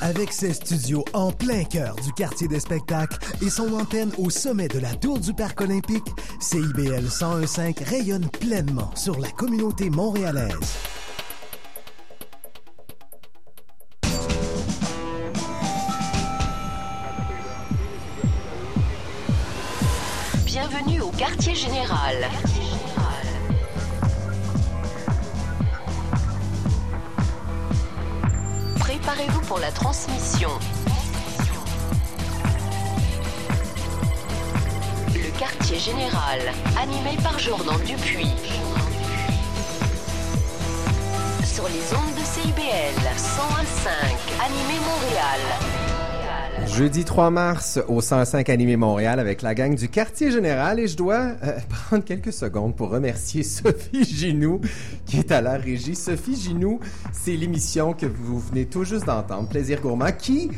Avec ses studios en plein cœur du quartier des spectacles et son antenne au sommet de la tour du Parc olympique, CIBL 1015 rayonne pleinement sur la communauté montréalaise. Bienvenue au quartier général. Préparez-vous pour la transmission. Le quartier général, animé par Jordan Dupuis. Sur les ondes de CIBL 101.5, animé Montréal. Jeudi 3 mars au 105 Animé Montréal avec la gang du quartier général et je dois euh, prendre quelques secondes pour remercier Sophie Ginou qui est à la régie. Sophie Ginou, c'est l'émission que vous venez tout juste d'entendre, Plaisir Gourmand, qui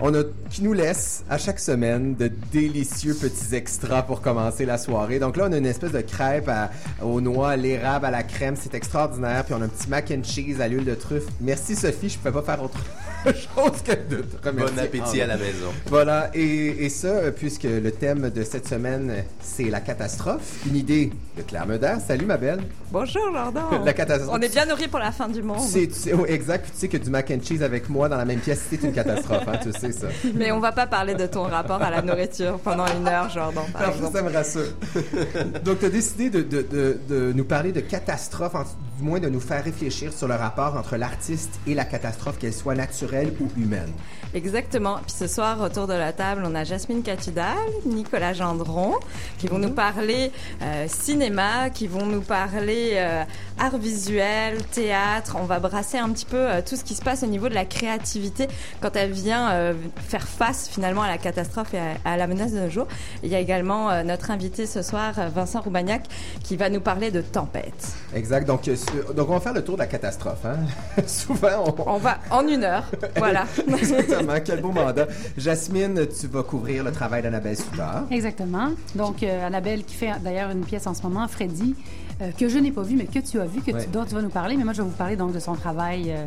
on a, qui nous laisse à chaque semaine de délicieux petits extras pour commencer la soirée. Donc là, on a une espèce de crêpe à- aux noix, l'érable, à la crème. C'est extraordinaire. Puis on a un petit mac and cheese à l'huile de truffe. Merci Sophie, je peux pas faire autre chose que de te remercier. Bon appétit en- à la maison. Voilà, et, et ça, puisque le thème de cette semaine, c'est la catastrophe. Une idée de Claire Meder. Salut ma belle. Bonjour Jordan. La catastrophe. On est bien nourris pour la fin du monde. C'est, tu sais- oh, exact, tu sais que du mac and cheese avec moi dans la même pièce, c'est une catastrophe, hein, tu sais ça. Mais on va pas parler de ton rapport à la nourriture pendant une heure, Jordan, par Alors, ça, exemple. ça me rassure. Donc, tu as décidé de, de, de, de nous parler de catastrophe, en- du moins de nous faire réfléchir sur le rapport entre l'artiste et la catastrophe, qu'elle soit naturelle ou humaine. Exactement. Puis ce soir, autour de la table, on a Jasmine Catudal, Nicolas Gendron, qui vont nous parler euh, cinéma, qui vont nous parler euh, art visuel, théâtre. On va brasser un petit peu euh, tout ce qui se passe au niveau de la créativité quand elle vient euh, faire face finalement à la catastrophe et à, à la menace de nos jours. Il y a également euh, notre invité ce soir, Vincent Roubagnac, qui va nous parler de tempête. Exact. Donc, euh, donc on va faire le tour de la catastrophe. Hein? Souvent, on, On va en une heure. Voilà. Exactement, quel beau mandat. Jasmine, tu vas couvrir le travail d'Annabelle Soudard. Exactement. Donc, euh, Annabelle qui fait d'ailleurs une pièce en ce moment, Freddy, euh, que je n'ai pas vu, mais que tu as vu, que Ouais. tu, dont tu vas nous parler. Mais moi, je vais vous parler donc de son travail. euh,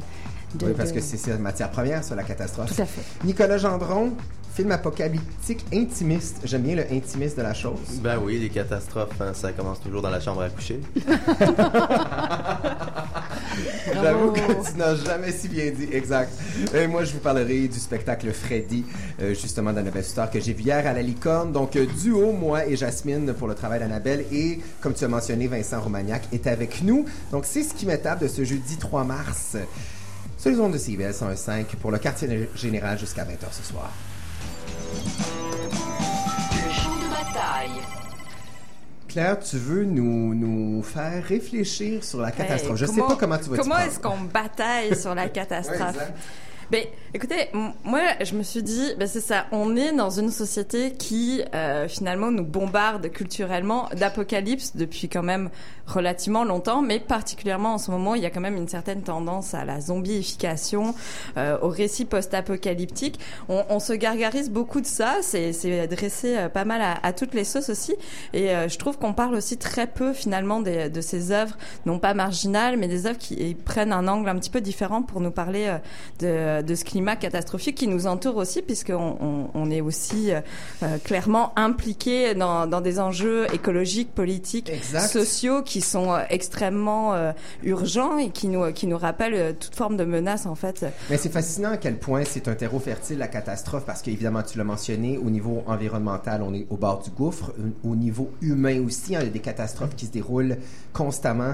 de, Oui, parce de- que c'est sa matière première, ça, la catastrophe. Tout à fait. Nicolas Gendron, film apocalyptique intimiste. J'aime bien le intimiste de la chose. Ben oui, les catastrophes, hein, ça commence toujours dans la chambre à coucher. J'avoue que tu n'as jamais si bien dit. Exact. Et moi, je vous parlerai du spectacle Freddy, euh, justement d'Annabelle Star, que j'ai vu hier à la Licorne. Donc, euh, duo, moi et Jasmine pour le travail d'Annabelle. Et, comme tu as mentionné, Vincent Romagnac est avec nous. Donc, c'est ce qui m'étape de ce jeudi 3 mars. Sur les ondes de CBS 105 pour le quartier général jusqu'à 20h ce soir. Le champ de bataille. Claire, tu veux nous, nous faire réfléchir sur la catastrophe. Hey, Je sais pas comment tu vas Comment est-ce qu'on bataille sur la catastrophe? Ben, écoutez, moi, je me suis dit, ben c'est ça, on est dans une société qui, euh, finalement, nous bombarde culturellement d'apocalypse depuis quand même relativement longtemps, mais particulièrement en ce moment, il y a quand même une certaine tendance à la zombification, euh, au récit post-apocalyptique. On, on se gargarise beaucoup de ça, c'est c'est dressé euh, pas mal à, à toutes les sauces aussi, et euh, je trouve qu'on parle aussi très peu finalement des- de ces œuvres, non pas marginales, mais des œuvres qui prennent un angle un petit peu différent pour nous parler euh, de, de ce climat catastrophique qui nous entoure aussi, puisqu'on on, on est aussi euh, euh, clairement impliqué dans, dans des enjeux écologiques, politiques, Exact. sociaux qui sont euh, extrêmement euh, urgents et qui nous, qui nous rappellent euh, toute forme de menace en fait. Mais c'est fascinant à quel point c'est un terreau fertile, la catastrophe, parce qu'évidemment, tu l'as mentionné, au niveau environnemental, on est au bord du gouffre. Au niveau humain aussi, hein, il y a des catastrophes qui se déroulent constamment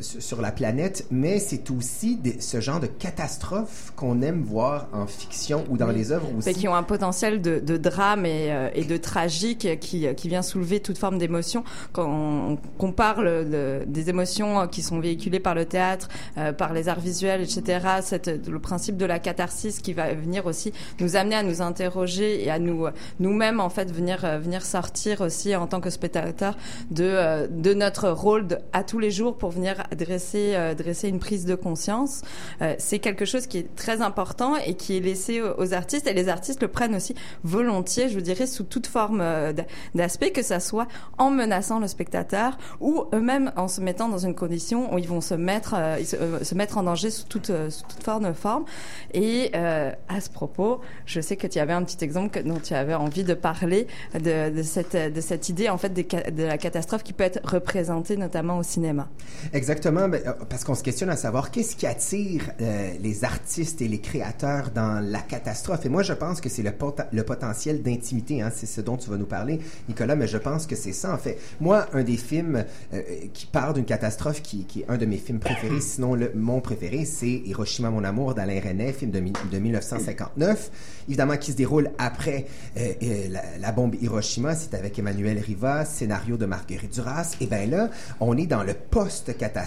sur sur la planète, mais c'est aussi des- ce genre de catastrophes qu'on aime voir en fiction ou dans Oui. les œuvres Mais aussi. qui ont un potentiel de, de drame et, euh, et de tragique qui, qui vient soulever toute forme d'émotion. Quand on, qu'on parle de- des émotions qui sont véhiculées par le théâtre, euh, par les arts visuels, etc., cette, le principe de la catharsis qui va venir aussi nous amener à nous interroger et à nous nous-mêmes en fait venir euh, venir sortir aussi en tant que spectateur de euh, de notre rôle de- à tous les jours pour venir dresser euh, dresser une prise de conscience. Euh, c'est quelque chose qui est très important et qui est laissé aux, artistes. Et les artistes le prennent aussi volontiers, je vous dirais, sous toute forme euh, d'aspect, que ça soit en menaçant le spectateur ou eux-mêmes en se mettant dans une condition où ils vont se mettre, se, mettre en danger sous toute, toute forme. Et à ce propos, je sais que tu avais un petit exemple dont tu avais envie de parler de, cette, de cette idée en fait de la catastrophe qui peut être représentée notamment au cinéma. Ben, euh, parce qu'on se questionne à savoir qu'est-ce qui attire euh, les artistes et les créateurs dans la catastrophe. Et moi, je pense que c'est le, pot- le potentiel d'intimité. Hein, c'est ce dont tu vas nous parler, Nicolas. Mais je pense que c'est ça, en fait. Moi, un des films euh, qui part d'une catastrophe, qui, qui est un de mes films préférés, sinon le, mon préféré, c'est Hiroshima, mon amour d'Alain Resnais, film de, mi- de 1959. Évidemment, qui se déroule après euh, la, la bombe Hiroshima. C'est avec Emmanuel Riva, scénario de Marguerite Duras. Et bien là, on est dans le post-catastrophe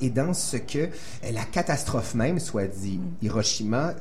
et dans ce que euh, la catastrophe même, soit dit Hiroshima,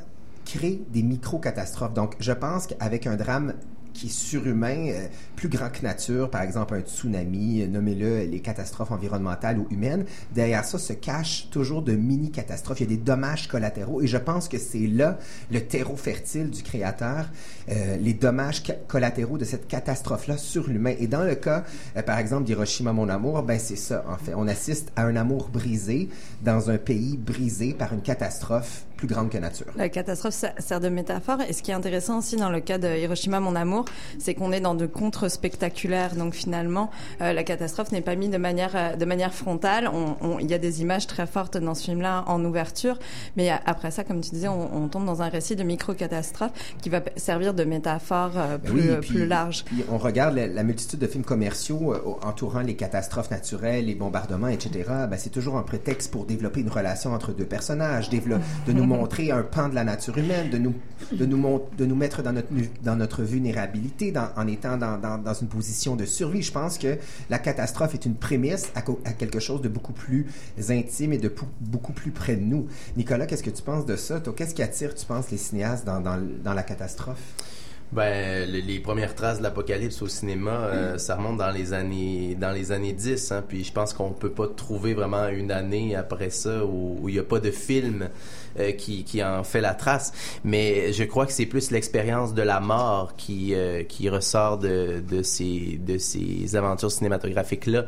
crée des micro-catastrophes. Donc, je pense qu'avec un drame qui est surhumain, euh, plus grand que nature, par exemple un tsunami, nommez-le les catastrophes environnementales ou humaines, derrière ça se cachent toujours de mini-catastrophes. Il y a des dommages collatéraux et je pense que c'est là le terreau fertile du créateur, euh, les dommages collatéraux de cette catastrophe-là sur l'humain. Et dans le cas, euh, par exemple, d'Hiroshima, mon amour, ben c'est ça en fait. On assiste à un amour brisé dans un pays brisé par une catastrophe plus grande que nature. La catastrophe ser- sert de métaphore. Et ce qui est intéressant aussi dans le cas de Hiroshima, mon amour, c'est qu'on est dans de contre spectaculaires. Donc finalement, euh, la catastrophe n'est pas mise de manière euh, de manière frontale. On- on- Il y a des images très fortes dans ce film-là en ouverture, mais après ça, comme tu disais, on, on tombe dans un récit de micro-catastrophe qui va servir de métaphore euh, Ben plus, oui, euh, puis- plus large. puis on regarde la, la multitude de films commerciaux euh, entourant les catastrophes naturelles, les bombardements, etc. Ben, c'est toujours un prétexte pour développer une relation entre deux personnages, de nous montrer un pan de la nature humaine, de nous, de nous, de nous mettre dans notre, dans notre vulnérabilité, en étant dans, dans, dans une position de survie. Je pense que la catastrophe est une prémisse à, à quelque chose de beaucoup plus intime et de beaucoup plus près de nous. Nicolas, qu'est-ce que tu penses de ça? Qu'est-ce qui attire, tu penses, les cinéastes dans, dans la catastrophe? Ben, les, les premières traces de l'apocalypse au cinéma, euh, ça remonte dans les années dans les années 10, hein, puis je pense qu'on peut pas trouver vraiment une année après ça où il y a pas de film euh, qui, qui en fait la trace. Mais je crois que c'est plus l'expérience de la mort qui euh, qui ressort de de ces de ces aventures cinématographiques là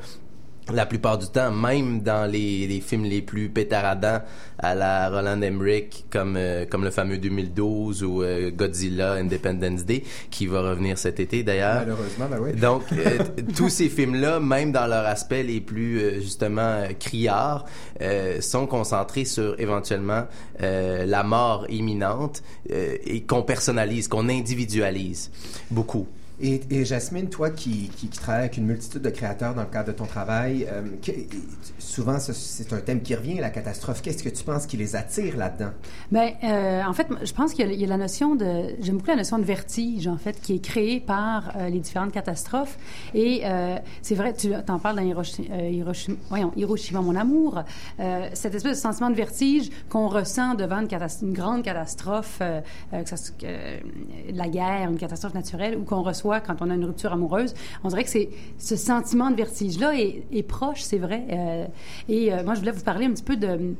la plupart du temps, même dans les, les films les plus pétaradants à la Roland Emmerich, comme, euh, comme le fameux 2012 ou euh, Godzilla Independence Day, qui va revenir cet été d'ailleurs. Malheureusement, ben oui. Donc, euh, tous ces films-là, même dans leur aspect les plus, euh, justement, euh, criards, euh, sont concentrés sur, éventuellement, euh, la mort imminente euh, et qu'on personnalise, qu'on individualise beaucoup. Et, Jasmine, toi qui, qui, travailles avec une multitude de créateurs dans le cadre de ton travail, euh, souvent ce- c'est un thème qui revient, la catastrophe. Qu'est-ce que tu penses qui les attire là-dedans? Ben, euh, en fait, je pense qu'il y a- la notion de, j'aime beaucoup la notion de vertige, en fait, qui est créée par euh, les différentes catastrophes. Et c'est vrai, tu en parles dans Hiroshi- Hiroshima, mon amour, cette espèce de sentiment de vertige qu'on ressent devant une, grande catastrophe, que ça, la guerre, une catastrophe naturelle, ou qu'on reçoit quand on a une rupture amoureuse. On dirait que c'est ce sentiment de vertige-là est, proche, c'est vrai. Euh, et euh, moi, je voulais vous parler un petit peu de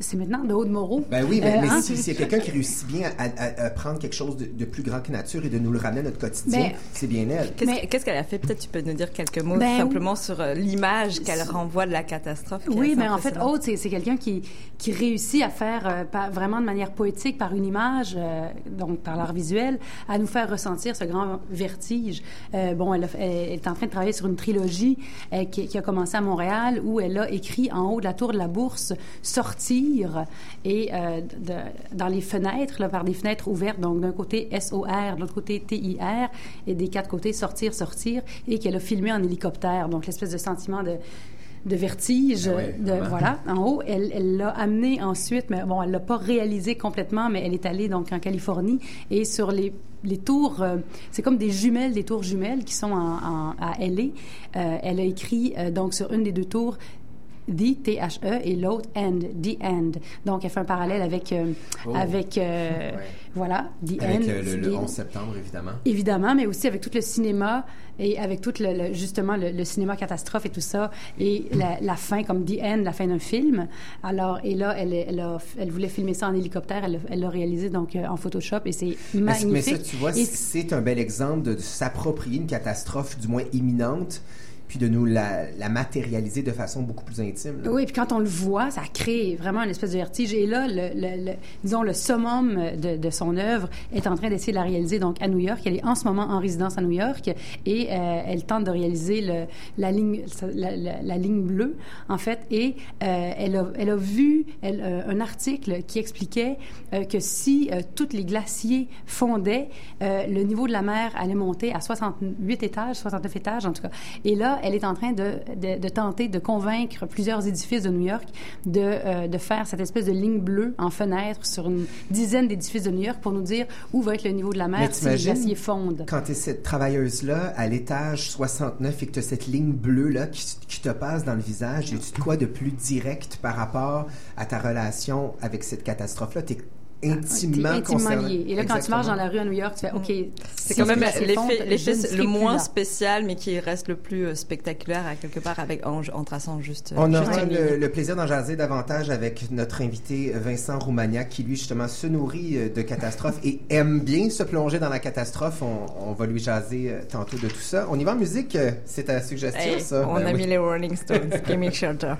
c'est maintenant de Aude Moreau. Ben oui, mais, Euh, mais hein? si c'est quelqu'un qui réussit bien à, à- à prendre quelque chose de, de plus grand que nature et de nous le ramener à notre quotidien, Mais- c'est bien elle. Qu'est-ce Mais- qu'est-ce qu'elle a fait? Peut-être tu peux nous dire quelques mots Ben, simplement sur euh, l'image qu'elle renvoie de la catastrophe. Oui, mais en fait, impressionnante. Aude, c'est quelqu'un qui, qui réussit à faire euh, par- vraiment de manière poétique, par une image, euh, donc par l'art visuel, à nous faire ressentir ce grand vertige. Euh, bon, elle, a fait- elle, elle est en train de travailler sur une trilogie euh, qui, qui a commencé à Montréal, où elle a écrit en haut de la tour de la Bourse et euh, de- dans les fenêtres, là, par des fenêtres ouvertes, donc d'un côté SOR, de l'autre côté TIR, et des quatre côtés sortir, sortir, et qu'elle a filmé en hélicoptère, donc l'espèce de sentiment de de vertige, Ah ouais, de, voilà, en haut. Elle elle l'a amené ensuite, mais bon, elle l'a pas réalisé complètement, mais elle est allée donc en Californie et sur les les tours, euh, c'est comme des jumelles, des tours jumelles qui sont en, en- à LA. Euh, elle a écrit euh, donc sur une des deux tours The, T-H-E, et l'autre End, The End. Donc, elle fait un parallèle avec, euh, Oh. avec euh, Ouais. voilà, The Avec End. euh, le, le The- 11 septembre, évidemment. Évidemment, mais aussi avec tout le cinéma et avec tout le, le- justement le, le cinéma catastrophe et tout ça et la, la fin comme The End, la fin d'un film. Alors et là, elle, elle, a- elle voulait filmer ça en hélicoptère, elle, l'a- réalisé donc en Photoshop et c'est magnifique. mais ça, tu vois, c'est un bel exemple de, de s'approprier une catastrophe, du moins imminente, puis de nous la, matérialiser de façon beaucoup plus intime. Oui, puis quand on le voit, ça crée vraiment une espèce de vertige. Et là, le, disons, le summum de, son œuvre est en train d'essayer de la réaliser donc à New York. Elle est en ce moment en résidence à New York et euh, elle tente de réaliser la, ligne, bleue, en fait. Et euh, elle, a, vu euh, un article qui expliquait que si tous les glaciers fondaient, le niveau de la mer allait monter à 68 étages, 69 étages en tout cas. Et là, elle est en train de, de, de tenter de convaincre plusieurs édifices de New York de, euh, de faire cette espèce de ligne bleue en fenêtre sur une dizaine d'édifices de New York pour nous dire où va être le niveau de la mer si les glaciers fondent. Quand tu es cette travailleuse-là à l'étage 69 et que tu as cette ligne bleue-là qui, qui te passe dans le visage, y a-tu de quoi de plus direct par rapport à ta relation avec cette catastrophe-là? Tu es intimement, T'es intimement lié. Et là, quand tu marches dans la rue à New York, tu fais OK. C'est quand même l'effet, le plus moins là. spécial, mais qui reste le plus euh, spectaculaire à quelque part avec en, en traçant juste. euh, On juste aura le, plaisir d'en jaser davantage avec notre invité Vincent Roumagnac, qui lui justement se nourrit euh, de catastrophes et aime bien se plonger dans la catastrophe. On, on va lui jaser euh, tantôt de tout ça. On y va en musique, euh, c'est ta suggestion Hey, ça? on Ben a oui. mis les Rolling Stones, Give Me Shelter.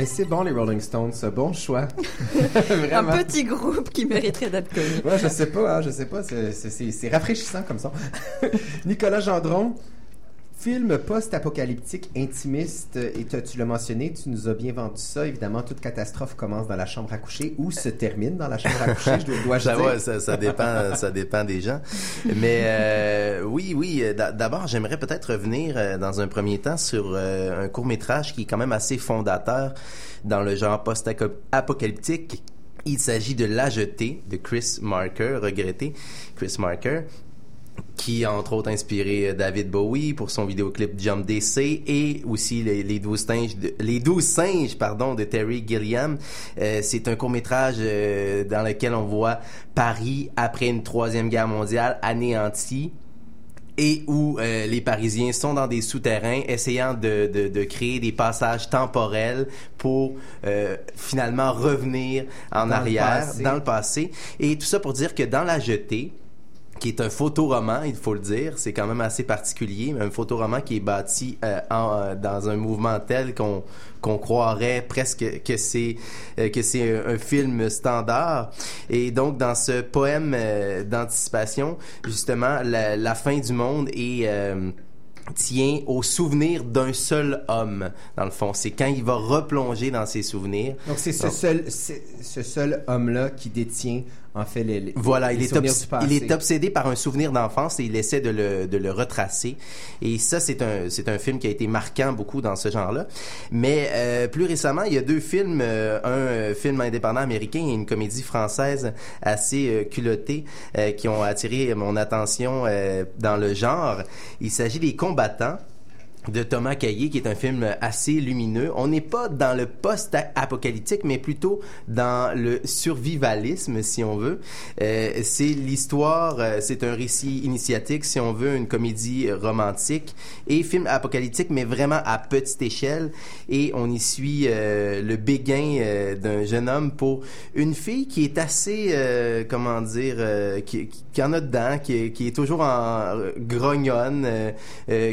Eh, c'est bon les Rolling Stones, bon choix. Un petit groupe qui mériterait d'être connu. Ouais, je sais pas, hein, je sais pas. c'est rafraîchissant comme ça. Nicolas Gendron, film post-apocalyptique intimiste, et toi, tu l'as mentionné, tu nous as bien vendu ça. Évidemment, toute catastrophe commence dans la chambre à coucher ou se termine dans la chambre à coucher, je dois, Ça, dire. ça, ça dépend, ça dépend des gens. Mais euh, oui, oui. euh, d'a- D'abord, j'aimerais peut-être revenir euh, dans un premier temps sur un court métrage qui est quand même assez fondateur dans le genre post-apocalyptique. Il s'agit de La Jetée de Chris Marker, regretté Chris Marker qui a entre autres inspiré euh, David Bowie pour son vidéoclip Jump DC et aussi les, les 12 singes de, les 12 singes pardon de Terry Gilliam. Euh, c'est un court-métrage euh, dans lequel on voit Paris après une troisième guerre mondiale anéantie et où euh, les Parisiens sont dans des souterrains essayant de, de, de créer des passages temporels pour euh, finalement revenir en Dans arrière dans le passé. Et tout ça pour dire que dans La Jetée, qui est un photoroman, il faut le dire, c'est quand même assez particulier, mais un photoroman qui est bâti euh, en, euh, dans un mouvement tel qu'on qu'on croirait presque que c'est euh, que c'est un, un film standard. Et donc dans ce poème d'anticipation, justement, la, la fin du monde est tient au souvenir d'un seul homme, dans le fond. C'est quand il va replonger dans ses souvenirs. Donc, c'est ce Donc- seul, c'est ce seul homme-là qui détient, en fait, les, les- Voilà, les il est, obs- il obsédé par un souvenir d'enfance et il essaie de le, de le retracer. Et ça, c'est un, c'est un film qui a été marquant beaucoup dans ce genre-là. Mais euh, plus récemment, il y a deux films, euh, un euh, film indépendant américain et une comédie française assez euh, culottée euh, qui ont attiré mon attention euh, dans le genre. Il s'agit des combattants de Thomas Caillé, qui est un film assez lumineux. On n'est pas dans le post-apocalyptique, mais plutôt dans le survivalisme, si on veut. Euh, c'est l'histoire, euh, c'est un récit initiatique, si on veut, une comédie romantique et film apocalyptique, mais vraiment à petite échelle. Et on y suit euh, le béguin euh, d'un jeune homme pour une fille qui est assez, euh, comment dire, qui, qui, en a dedans, qui, qui est toujours en grognonne,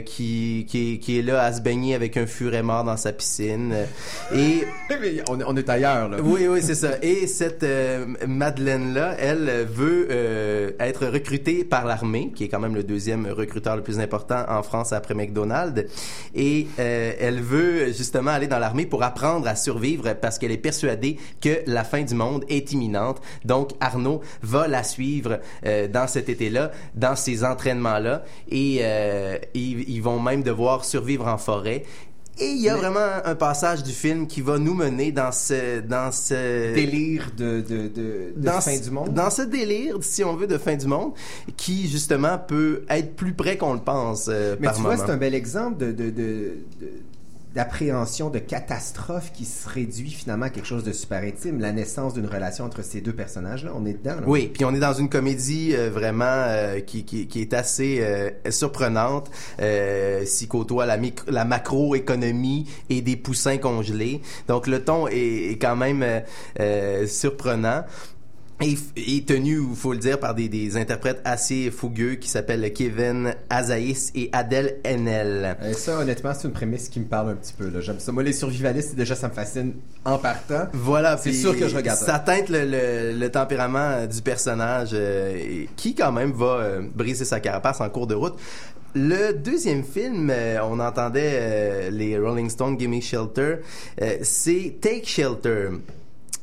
qui, qui, est, qui est là à se baigner avec un furet mort dans sa piscine. euh, et on, on est ailleurs, là. oui, oui, c'est ça. Et cette euh, Madeleine-là, elle euh, veut euh, être recrutée par l'armée, qui est quand même le deuxième recruteur le plus important en France après McDonald's. Et euh, elle veut justement aller dans l'armée pour apprendre à survivre parce qu'elle est persuadée que la fin du monde est imminente. Donc Arnaud va la suivre dans cet été-là, dans ces entraînements-là, et ils, ils vont même devoir survivre en forêt. Et il y a vraiment un passage du film qui va nous mener dans ce dans ce Délire de, de, de, de dans fin ce- du monde. Dans ce délire, si on veut, de fin du monde, qui justement peut être plus près qu'on le pense euh, Mais par tu moment. vois, c'est un bel exemple de, de, de, de- d'appréhension de catastrophe qui se réduit finalement à quelque chose de super intime, la naissance d'une relation entre ces deux personnages-là. On est dedans. là. Oui, puis on est dans une comédie euh, vraiment euh, qui, qui, qui est assez euh, surprenante, euh, s'y côtoie la, la macroéconomie et des poussins congelés. Donc le ton est, est quand même euh, euh, surprenant. Et, et tenu, il faut le dire, par des, des interprètes assez fougueux qui s'appellent Kevin Azaïs et Adèle Haenel. Euh, ça, honnêtement, c'est une prémisse qui me parle un petit peu. là. J'aime ça. Moi, les survivalistes, déjà, ça me fascine en partant. Voilà, C'est sûr que je regarde ça. Ça teinte le, le, le tempérament euh, du personnage euh, et- qui quand même va euh, briser sa carapace en cours de route. Le deuxième film, euh, on entendait les Rolling Stones Gimme Shelter, c'est Take Shelter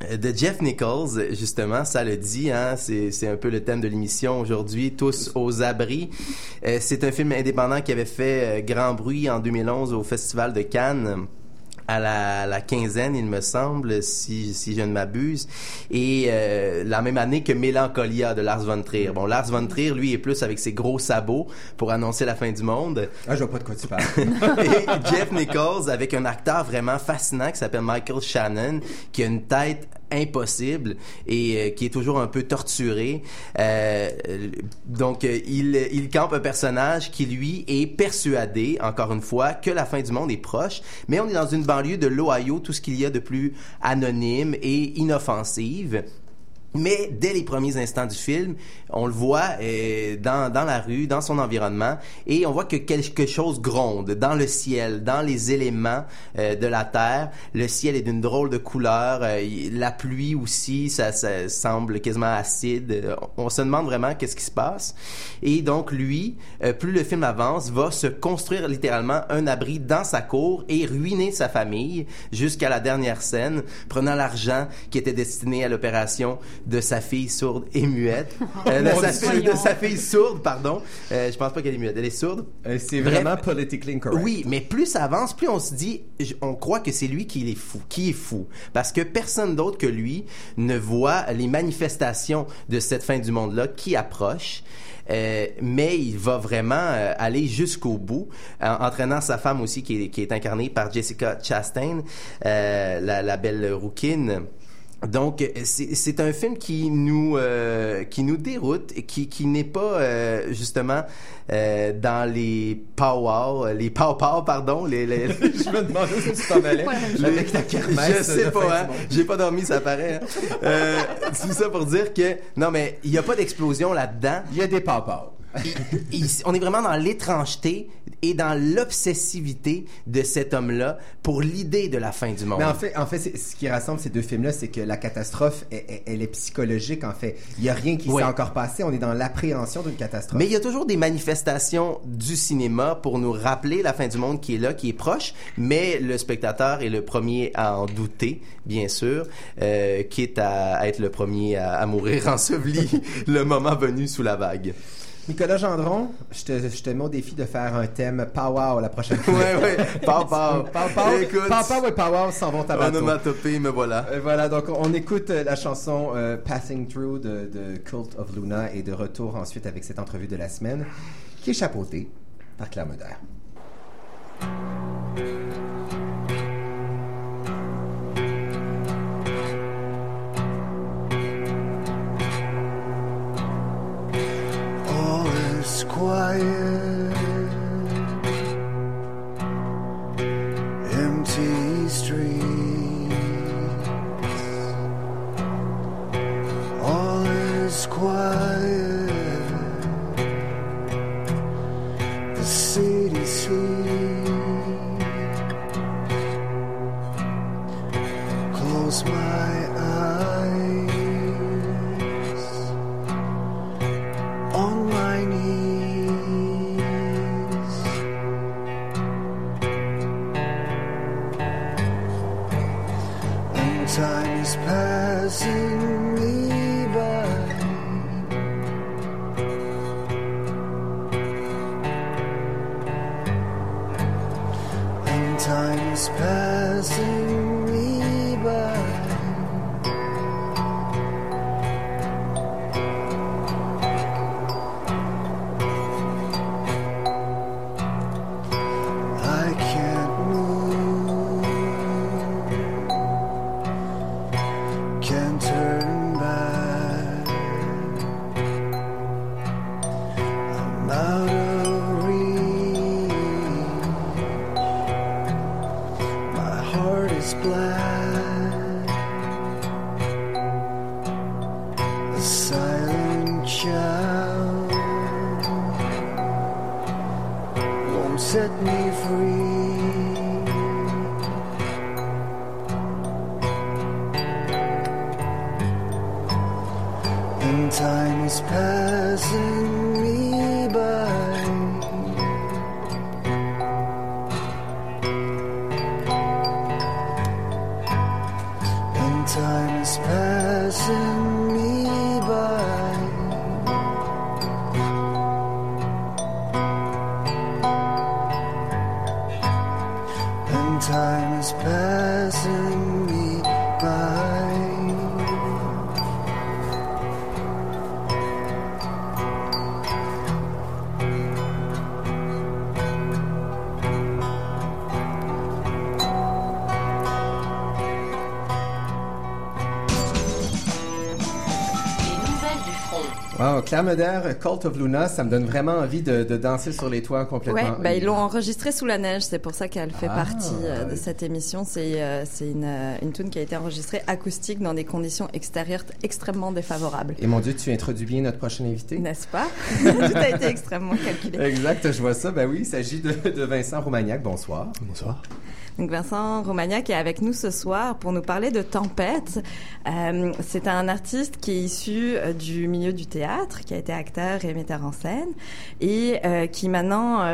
de Jeff Nichols, justement, ça le dit, hein, c'est, un peu le thème de l'émission aujourd'hui, Tous aux abris. Euh, c'est un film indépendant qui avait fait euh, grand bruit en 2011 au Festival de Cannes à la, la quinzaine, il me semble, si, si je ne m'abuse, et euh, la même année que Mélancolia de Lars von Trier. Bon, Lars von Trier, lui, est plus avec ses gros sabots pour annoncer la fin du monde. Ah, je vois pas de quoi tu parles. et Jeff Nichols avec un acteur vraiment fascinant qui s'appelle Michael Shannon, qui a une tête impossible et euh, qui est toujours un peu torturé. Euh, donc, euh, il, il campe un personnage qui, lui, est persuadé, encore une fois, que la fin du monde est proche, mais on est dans une banlieue de l'Ohio, tout ce qu'il y a de plus anonyme et inoffensive. Mais dès les premiers instants du film, on le voit euh, dans, dans la rue, dans son environnement, et on voit que quelque chose gronde dans le ciel, dans les éléments euh, de la terre. Le ciel est d'une drôle de couleur, euh, la pluie aussi, ça, ça semble quasiment acide. Euh, On se demande vraiment qu'est-ce qui se passe. Et donc lui, euh, plus le film avance, va se construire littéralement un abri dans sa cour et ruiner sa famille jusqu'à la dernière scène, prenant l'argent qui était destiné à l'opération de sa fille sourde et muette. Euh, de, sa fille, de sa fille sourde, pardon. Euh, je pense pas qu'elle est muette, elle est sourde. Euh, c'est Bref. vraiment politically incorrect. Oui, mais plus ça avance, plus on se dit, on croit que c'est lui qui est fou, qui est fou, parce que personne d'autre que lui ne voit les manifestations de cette fin du monde-là qui approche. Euh, mais il va vraiment euh, aller jusqu'au bout, en- entraînant sa femme aussi, qui est, qui est incarnée par Jessica Chastain, euh, la, la belle rouquine. Donc euh, c'est un film qui nous euh, qui nous déroute et qui qui n'est pas euh, justement euh, dans les pow les pow pardon les, les Je me demandais où tu t'en allais Ouais. avec ta kermesse. je sais pas, hein. J'ai pas dormi, ça paraît. hein. Tout ça pour dire que non, mais il y a pas d'explosion là-dedans. Il y a des il- on est vraiment dans l'étrangeté et dans l'obsessivité de cet homme-là pour l'idée de la fin du monde. Mais en fait, en fait ce qui rassemble ces deux films-là, c'est que la catastrophe, elle, est psychologique, en fait. Il y a rien qui Ouais. s'est encore passé. On est dans l'appréhension d'une catastrophe. Mais il y a toujours des manifestations du cinéma pour nous rappeler la fin du monde qui est là, qui est proche, mais le spectateur est le premier à en douter, bien sûr, euh, quitte à, à être le premier à, à mourir enseveli le moment venu sous la vague. Nicolas Gendron, je te, je te mets au défi de faire un thème pow la prochaine fois. Ouais, ouais, pow, pow. Pow, pow. Écoute, Pow, pow et pow s'en vont à bateau. onomatopée, me voilà. Voilà, donc on écoute euh, la chanson euh, Passing Through de, de Cult of Luna et de retour ensuite avec cette entrevue de la semaine qui est chapeautée par Claire Moder. Quiet. Time is passing me Claire Meder, Cult of Luna, ça me donne vraiment envie de, de danser sur les toits complètement. Ouais, bah, ils l'ont enregistré sous la neige, c'est pour ça qu'elle fait Ah. partie euh, de cette émission. C'est euh, c'est une, euh, une tune qui a été enregistrée acoustique dans des conditions extérieures extrêmement défavorables. Et mon Dieu, tu introduis bien notre prochain invité. N'est-ce pas? Tout a été extrêmement calculé. Exact, je vois ça. Ben oui, il s'agit de, de Vincent Roumagnac. Bonsoir. Bonsoir. Donc Vincent Romagnac est avec nous ce soir pour nous parler de Tempête. Euh, c'est un artiste qui est issu euh, du milieu du théâtre, qui a été acteur et metteur en scène, et euh, qui maintenant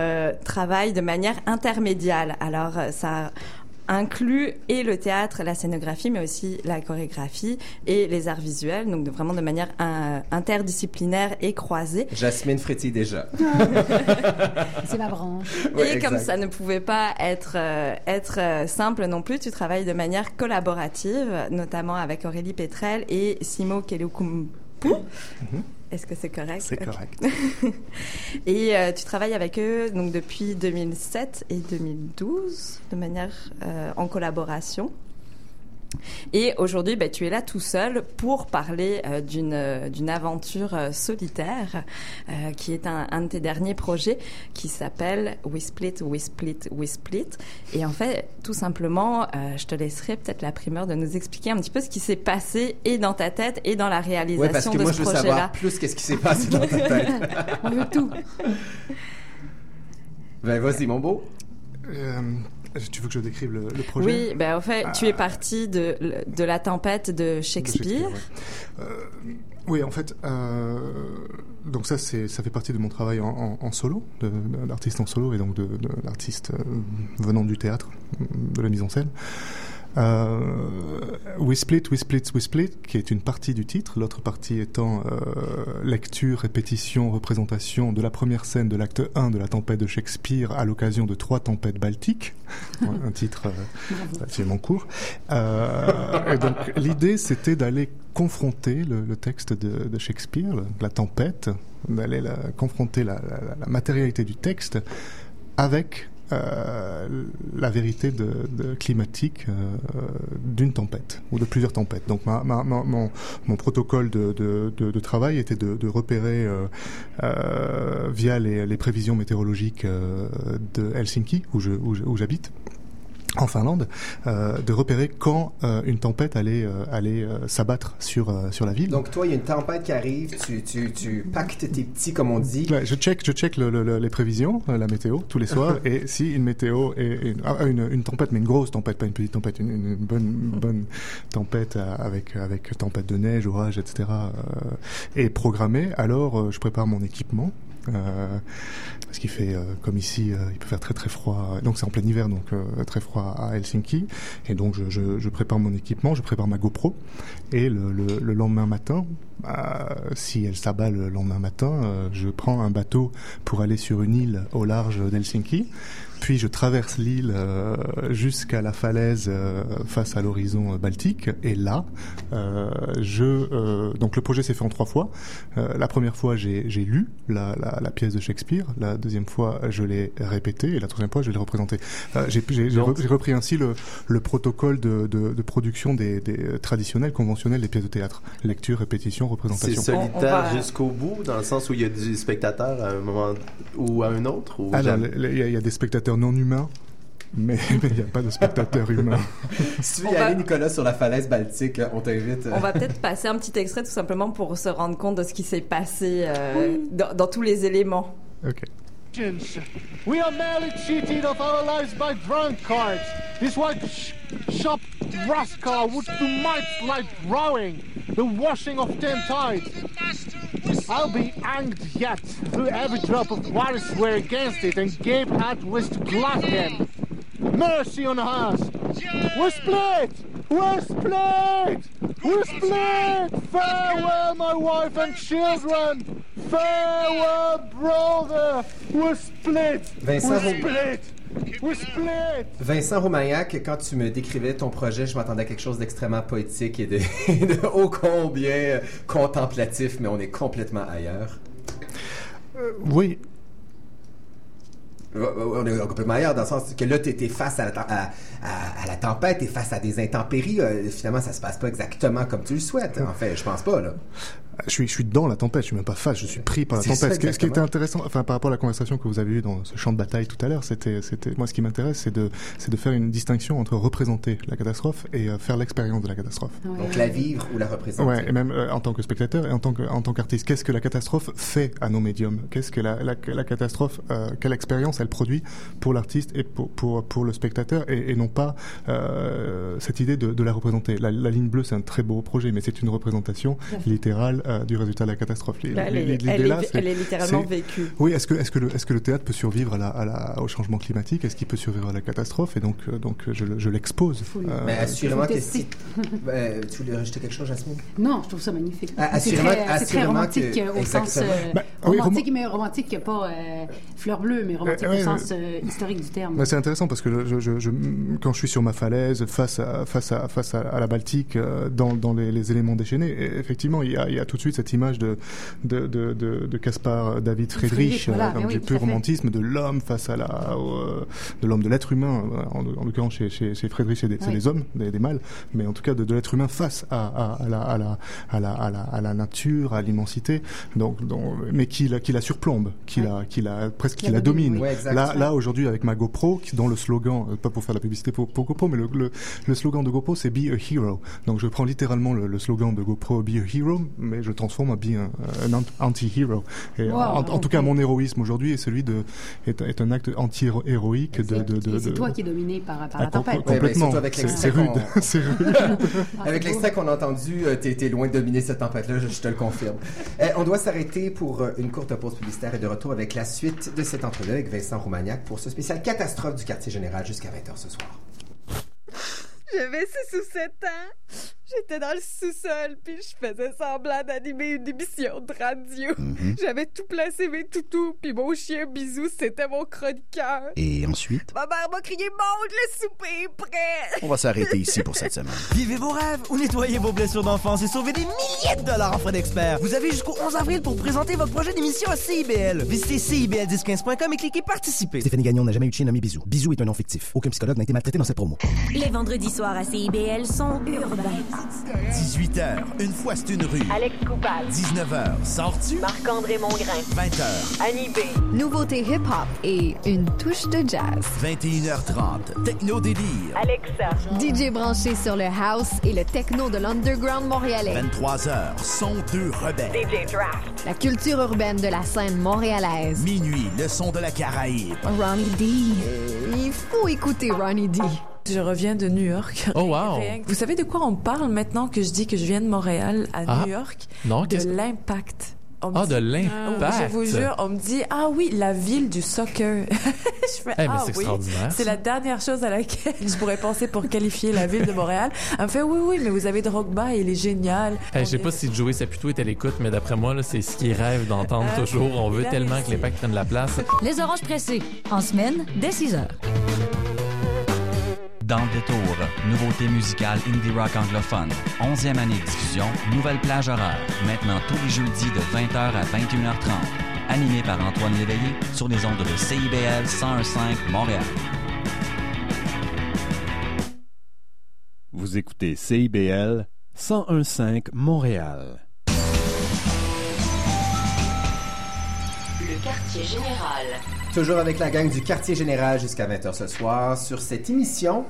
travaille de manière intermédiale. Alors ça inclut et le théâtre, la scénographie, mais aussi la chorégraphie et les arts visuels, donc de, vraiment de manière euh, interdisciplinaire et croisée. Jasmine frétille déjà. C'est ma branche. Ouais, et comme ça ne pouvait pas être euh, être euh, simple non plus, tu travailles de manière collaborative, notamment avec Aurélie Pétrel et Simo Kelukumpu. Est-ce que c'est correct? C'est correct. Et euh, tu travailles avec eux donc depuis 2007 et 2012 de manière euh, en collaboration. Et aujourd'hui, bah, tu es là tout seul pour parler euh, d'une euh, d'une aventure euh, solitaire euh, qui est un, un de tes derniers projets qui s'appelle We Split, We Split, We Split. Et en fait, tout simplement, euh, je te laisserai peut-être la primeur de nous expliquer un petit peu ce qui s'est passé et dans ta tête et dans la réalisation Ouais, parce que de moi, ce je veux projet-là. savoir plus qu'est-ce qui s'est passé dans ta tête. On veut tout. ben vas-y, mon beau. Tu veux que je décrive le, le projet Oui, ben en fait, tu es parti de, de la tempête de De Shakespeare. ouais. Euh, oui, en fait, euh, donc ça, c'est, ça fait partie de mon travail en, en- en solo, de- de- d'artiste en solo, et donc de, de l'artiste euh, venant du théâtre, de la mise en scène. Euh, We Split, We Split, We Split, qui est une partie du titre, l'autre partie étant euh, lecture, répétition, représentation de la première scène de l'acte 1 de la tempête de Shakespeare à l'occasion de trois tempêtes baltiques, un titre euh, relativement court. Euh, et donc l'idée c'était d'aller confronter le, le texte de, de Shakespeare, la tempête, d'aller la- confronter la, la- la matérialité du texte avec la vérité de, climatique euh, d'une tempête ou de plusieurs tempêtes. Donc ma, mon, protocole de, de, travail était de, repérer euh, euh, via les, les prévisions météorologiques euh, de Helsinki où j'habite en Finlande, euh, de repérer quand euh, une tempête allait, euh, allait s'abattre sur, sur la ville. Donc, toi, il y a une tempête qui arrive, tu, tu, tu pactes tes petits, comme on dit. Ouais, je check, je check le- le- le- les prévisions, la météo, tous les soirs, et si une météo est une, ah, une, une tempête, mais une grosse tempête, pas une petite tempête, une, une bonne, bonne tempête avec avec tempête de neige, orage, etc. est programmée, alors je prépare mon équipement. Euh, parce qu'il fait euh, comme ici, euh, il peut faire très très froid. Donc c'est en plein hiver, donc très froid à Helsinki. Et donc je, je, je prépare mon équipement, je prépare ma GoPro. Et le, le, le lendemain matin, bah, si elle s'abat le lendemain matin, je prends un bateau pour aller sur une île au large d'Helsinki. Puis je traverse l'île euh, jusqu'à la falaise euh, face à l'horizon euh, baltique. Et là, euh, je euh, donc le projet s'est fait en trois fois. Euh, la première fois, j'ai j'ai lu la, la, la pièce de Shakespeare. La deuxième fois, je l'ai répétée. Et la troisième fois, je l'ai représentée. Euh, j'ai repris ainsi le, le protocole de, de, de production des, des traditionnels, conventionnels des pièces de théâtre. Lecture, répétition, C'est représentation. solitaire On- on va- jusqu'au bout, dans le sens où il y a du spectateur à un moment ou à un autre ou Alors, jamais? il y, a- il y a des spectateurs non humains, mais il n'y a pas de spectateurs humains. Si tu veux On y va- aller, Nicolas, sur la falaise baltique, on t'invite. euh, On va peut-être passer un petit extrait tout simplement pour se rendre compte de ce qui s'est passé euh, dans, dans tous les éléments. Ok. We are merely cheated of our lives by drunkards. This white sh- shop rascal would do might like rowing, the washing of ten tides. I'll be hanged yet, through every drop of water swear against it, and Gabe had wished to glut. Mercy on us! We're split! We're split! We're split! Farewell, my wife and children! Farewell, brother! We're split! Vincent, We're vous- split! We're split! Vincent Romagnac, quand tu me décrivais ton projet, je m'attendais à quelque chose d'extrêmement poétique et de, de ô combien contemplatif, mais on est complètement ailleurs. Oui, Euh, On est complètement ailleurs dans le sens que là, tu face à la, tempête, tu face à des intempéries. euh, finalement, ça se passe pas exactement comme tu le souhaites. En fait, je pense pas, là. Je suis, je suis dans la tempête, je suis même pas face, je suis pris par la tempête. Ce qui, ce qui était intéressant, enfin, par rapport à la conversation que vous avez eue dans ce champ de bataille tout à l'heure, c'était, c'était, moi, ce qui m'intéresse, c'est de, c'est de faire une distinction entre représenter la catastrophe et euh, faire l'expérience de la catastrophe. Donc la vivre ou la représenter. Ouais, et même euh, en tant que spectateur et en tant que en tant qu'artiste, qu'est-ce que la catastrophe fait à nos médiums? Qu'est-ce que la, la, la catastrophe, euh, quelle expérience elle produit pour l'artiste et pour pour pour le spectateur et, et non pas euh, cette idée de, de la représenter? La, la ligne bleue, c'est un très beau projet, mais c'est une représentation littérale euh, du résultat de la catastrophe. Elle, est, L'idée elle est- là, c'est- elle est littéralement vécue. oui, est-ce que, le, est-ce que le théâtre peut survivre à la, à la, au changement climatique? Est-ce qu'il peut survivre à la catastrophe? Et donc, euh, donc je, le- je l'expose. Euh, Mais assurément que si... Euh, tu voulais rajouter quelque chose, Jasmine? Non, je trouve ça magnifique. Ah, c'est assurément- très, c'est très assurément romantique que- au sens euh, oui, romantique, roman- mais romantique pas euh, fleur bleue, mais romantique Euh, ouais, au sens euh, historique du terme. Bah, c'est intéressant parce que je, je, je- quand je suis sur ma falaise face à face à face à, à la Baltique dans, dans les, les éléments déchaînés, effectivement il y, a, il y a tout de suite cette image de de de, de, de Caspar David Friedrich, Friedrich, voilà, euh, oui, du pur fait. romantisme de l'homme face à la au, euh, de l'homme de l'être humain euh, en, en l'occurrence chez, chez, chez Friedrich c'est des, c'est Oui. des hommes des, des mâles mais en tout cas de, de l'être humain face à, à, à la, à, la, à, la, à, la, à la nature à l'immensité donc, donc mais qui la qui la surplombe qui la qui la presque qui Qui la domine, domine oui. Ouais, là là aujourd'hui avec ma GoPro qui- dont le slogan euh, pas pour faire la publicité pour, pour GoPro mais le, le, le slogan de GoPro c'est Be a Hero donc je prends littéralement le, le slogan de GoPro Be a Hero mais je transforme en un, un ant- anti-hero Wow, en, en tout cas mon héroïsme aujourd'hui est celui de est, est un acte anti-héroïque de, de, de, c'est toi qui es dominé par, par Ah, la tempête. ben, complètement c'est rude qu'on- c'est rude Avec l'extrait qu'on a entendu, euh, t'es loin de dominer cette tempête-là, je, je te le confirme. Eh, on doit s'arrêter pour euh, une courte pause publicitaire et de retour avec la suite de cette entrevue avec Vincent Roumagnac pour ce spécial catastrophe du quartier général jusqu'à 20h ce soir. J'avais 6 ou 7 ans. J'étais dans le sous-sol, puis je faisais semblant d'animer une émission de radio. Mhm. J'avais tout placé mes toutous, puis mon chien Bisou, c'était mon chroniqueur. Et ensuite, Ma mère m'a crié « Monte, le souper est prêt! on va s'arrêter ici pour cette semaine. Vivez vos rêves ou nettoyez vos blessures d'enfance et sauvez des milliers de dollars en frais d'experts. Vous avez jusqu'au 11 avril pour présenter votre projet d'émission à CIBL. Visitez CIBL1015.com et cliquez participer. Stéphanie Gagnon n'a jamais eu de chien nommé Bisou. Bisou est un nom fictif. Aucun psychologue n'a été maltraité dans cette promo. Les vendredis soirs à CIBL sont urbains. 18h, une fois c'est une rue. Alex Coupal. 19h, sors-tu? Marc-André Mongrain. 20h, Annie B. Nouveauté hip-hop et une touche de jazz. 21h30, Techno Délire. Alexa. DJ branché sur le house et le techno de l'underground montréalais. 23h, son de rebelle. DJ Draft. La culture urbaine de la scène montréalaise. Minuit, le son de la Caraïbe. Ronnie D. Il faut écouter Ronnie D. Je reviens de New York. Oh, wow. Vous savez de quoi on parle maintenant que je dis que je viens de Montréal à Ah. New York? Non, de l'impact. On Ah, dit- de l'impact. Je vous jure, on me dit, ah oui, la ville du soccer. je fais, Eh, mais ah c'est oui, extraordinaire, c'est la dernière chose à laquelle je pourrais penser pour qualifier la ville de Montréal. Elle me fait, oui, oui, mais vous avez Drogba, il est génial. Hey, je sais pas si Joey Saputo est à l'écoute, mais d'après moi, c'est ce qu'il rêve d'entendre Ah, toujours. On veut tellement que l'impact prenne la place. Les oranges pressés, en semaine, dès 6 heures. Dans le détour, nouveauté musicale indie rock anglophone. 11e année de diffusion, nouvelle plage horaire. Maintenant tous les jeudis de 20h à 21h30. Animé par Antoine Léveillé sur les ondes de CIBL 1015 Montréal. Vous écoutez CIBL 1015 Montréal. Quartier général. Toujours avec la gang du quartier général jusqu'à 20h ce soir sur cette émission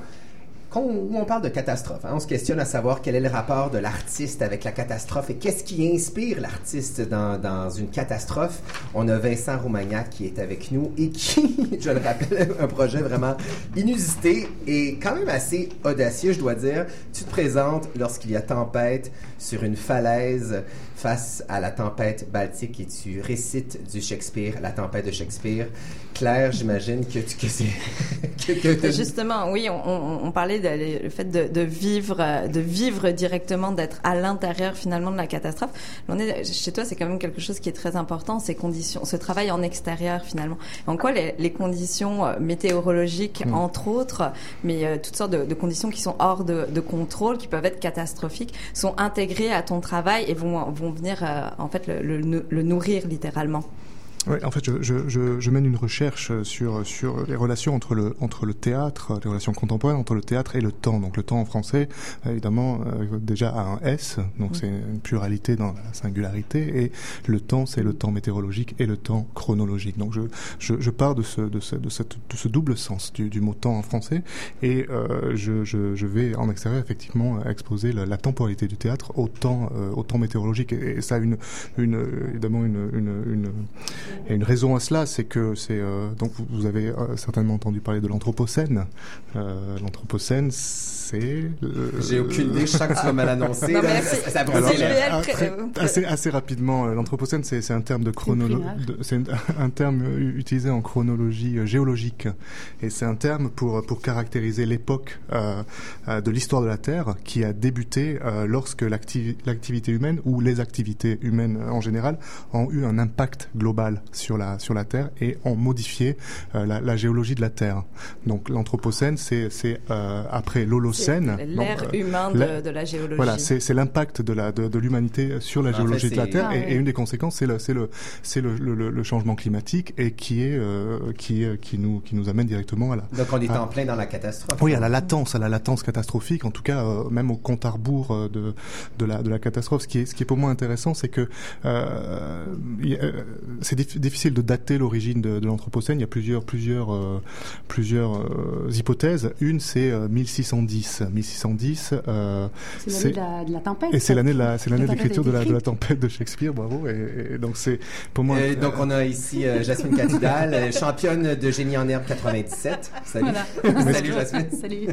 où on parle de catastrophe. hein. On se questionne à savoir quel est le rapport de l'artiste avec la catastrophe et qu'est-ce qui inspire l'artiste dans, dans une catastrophe. On a Vincent Roumagnac qui est avec nous et qui, je le rappelle, un projet vraiment inusité et quand même assez audacieux, je dois dire. Tu te présentes lorsqu'il y a tempête sur une falaise face à la tempête baltique et tu récites du Shakespeare, la tempête de Shakespeare. Claire, j'imagine que, tu- que c'est... que, que t'as- Justement, oui, on, on, on parlait de le fait de, de vivre, de vivre directement, d'être à l'intérieur finalement de la catastrophe. On est chez toi, c'est quand même quelque chose qui est très important, ces conditions, ce travail en extérieur finalement. En quoi les, les conditions euh, météorologiques, Mm. entre autres, mais euh, toutes sortes de, de conditions qui sont hors de, de contrôle, qui peuvent être catastrophiques, sont intégrées à ton travail et vont vont venir en fait le nourrir littéralement. Oui, en fait, je, je, je, je mène une recherche sur sur les relations entre le entre le théâtre, les relations contemporaines entre le théâtre et le temps. Donc le temps en français, évidemment, euh, déjà a un S, donc c'est une pluralité dans la singularité, et le temps c'est le temps météorologique et le temps chronologique. Donc je je, je pars de ce de ce de, cette, de ce double sens du, du mot temps en français, et euh, je, je je vais en extérieur effectivement exposer la, la temporalité du théâtre au temps euh, au temps météorologique, et, et ça a une une évidemment une une, une et une raison à cela, c'est que c'est euh, donc vous, vous avez euh, certainement entendu parler de l'anthropocène. Euh, l'anthropocène, c'est euh, J'ai aucune idée, je sens que tu vas me l'annoncer, assez, assez rapidement, euh, l'anthropocène, c'est c'est un terme de chronologie. C'est un, terme euh, utilisé en chronologie euh, géologique, et c'est un terme pour pour caractériser l'époque euh, de l'histoire de la Terre qui a débuté euh, lorsque l'activi- l'activité humaine ou les activités humaines en général ont eu un impact global sur la sur la Terre et ont modifié euh, la, la géologie de la Terre. Donc l'anthropocène, c'est c'est euh, après l'Holocène. L'ère humain de, la géologie. Voilà, c'est l'impact de l'humanité sur la ah, géologie de la Terre. Ah, et, une des conséquences, c'est le, changement climatique et euh, qui, nous, amène directement à la. Donc on est en plein dans la catastrophe. Oui, à la latence, à la latence catastrophique, en tout cas, euh, même au compte à rebours euh, de, de, la, catastrophe. Ce qui est, pour moi intéressant, c'est que c'est difficile de dater l'origine de, de l'Anthropocène. Il y a plusieurs hypothèses. Une, c'est 1610 1610. Euh, c'est l'année de la, de la, tempête. Et c'est l'année de la, de la, tempête de Shakespeare. Bravo. Et, donc c'est pour moi. Euh, donc on a ici euh, Jasmine Catudal, euh, championne de génie en herbe 97. Salut. Salut Jasmine. Salut.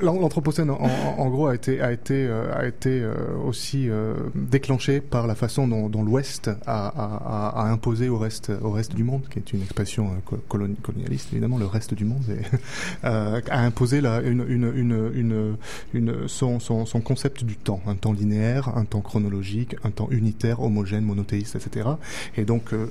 L'anthropocène en, gros a été aussi déclenché par la façon dont, l'Ouest a, imposé au reste du monde, qui est une expression colonialiste évidemment, le reste du monde, a imposé une son, concept du temps, un temps linéaire, un temps chronologique, un temps unitaire, homogène, monothéiste, etc. Et donc, euh,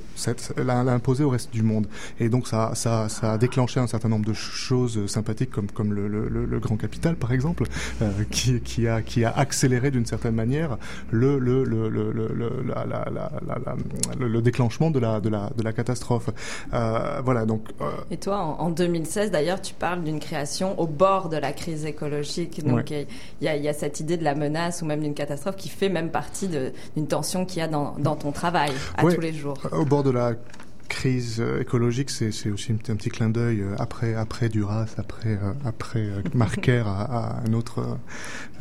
l'a, imposé au reste du monde. Et donc, ça, a déclenché un certain nombre de choses sympathiques, comme, le, Grand Capital, par exemple, euh, qui, a, accéléré d'une certaine manière le, déclenchement de la, catastrophe. Euh, voilà, euh, Et toi, en, en 2016, d'ailleurs, tu parles d'une création au bord de la crise écologique. Donc, Ouais. il y, a, il y a cette idée de la menace ou même d'une catastrophe qui fait même partie d'une tension qu'il y a dans, dans ton travail à Ouais, tous les jours. Au bord de la crise euh, écologique, c'est c'est aussi un petit, un petit clin d'œil euh, après après Duras, après euh, après Marquer à, à un autre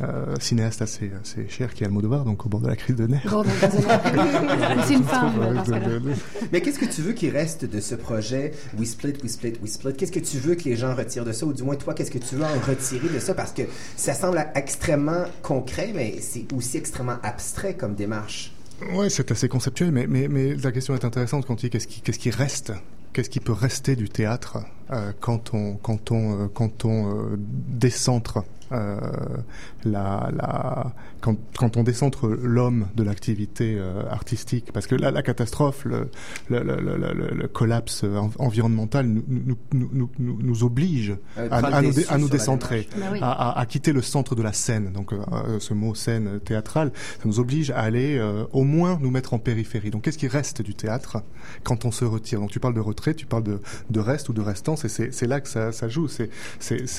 euh, cinéaste assez assez cher qui est Almodovar, donc au bord de la crise de nerfs. Bon. C'est une femme, Mais qu'est-ce que tu veux qu'il reste de ce projet We Split, We Split, We Split? Qu'est-ce que tu veux que les gens retirent de ça? Ou du moins, toi, qu'est-ce que tu veux en retirer de ça? Parce que ça semble extrêmement concret, mais c'est aussi extrêmement abstrait comme démarche. Ouais, c'est assez conceptuel, mais la question est intéressante quand tu dis qu'est-ce qui, qu'est-ce qui reste? Qu'est-ce qui peut rester du théâtre euh, quand on, quand on, euh, quand on euh, décentre euh, la, la, quand, quand on décentre l'homme de l'activité euh, artistique, parce que la, la catastrophe, le, le, le, le, le- le collapse en- environnemental nous, nous, nous, nous, nous, nous oblige Euh, à, nous, à nous décentrer. Bah à, à, à quitter le centre de la scène. Donc, euh, ce mot scène théâtrale, ça nous oblige à aller euh, au moins nous mettre en périphérie. Donc, qu'est-ce qui reste du théâtre quand on se retire? Donc, tu parles de retrait, tu parles de, de reste ou de restance, et c'est là que ça, ça joue. C'est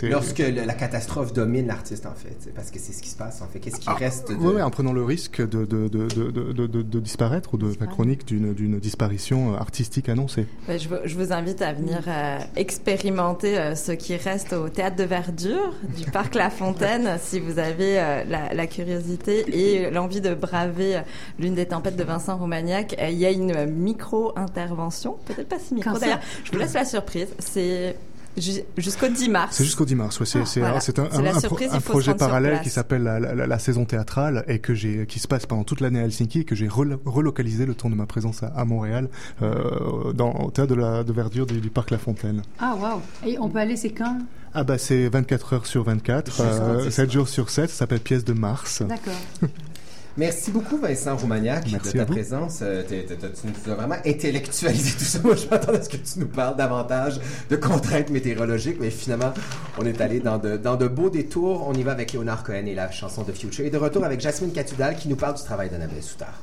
Lorsque la catastrophe domine l'artiste, en fait. Parce que c'est ce qui se passe, en fait. Qu'est-ce qui reste de... Ah, Ouais, ouais, en prenant le risque de, de, de, de, disparaître ou de la chronique d'une d'une disparition euh, artistique annoncée. Ben, je, vous, je vous invite à venir euh, expérimenter euh, ce qui reste au théâtre de verdure du parc La Fontaine si vous avez euh, la, la curiosité et l'envie de braver l'une des tempêtes de Vincent Roumaniac. Euh, Il y a une euh, micro-intervention, peut-être pas si micro d'ailleurs. Je vous laisse la surprise. C'est jusqu'au 10 mars. C'est jusqu'au 10 mars. Ouais, c'est Ah, voilà. un, projet parallèle qui s'appelle la, la, la saison théâtrale et que j'ai qui se passe pendant toute l'année à Helsinki et que j'ai relo- relocalisé le temps de ma présence à, à Montréal euh, dans au théâtre de la de verdure du, du parc La Fontaine. Ah, wow. Et on peut aller, c'est quand? Ah bah c'est 24 heures sur 24, Jusqu'au euh, 10 7 jours sur 7, ça s'appelle Pièce de Mars. D'accord. Merci beaucoup, Vincent Roumaniac, Merci de ta présence. Euh, t'es- t'es- t'es- tu nous as vraiment intellectualisé tout ça. Moi, je m'attendais à ce que tu nous parles davantage de contraintes météorologiques, mais finalement, on est allé dans de, dans de beaux détours. On y va avec Léonard Cohen et la chanson de Future. Et de retour avec Jasmine Catudal qui nous parle du travail d'Annabelle Soutard.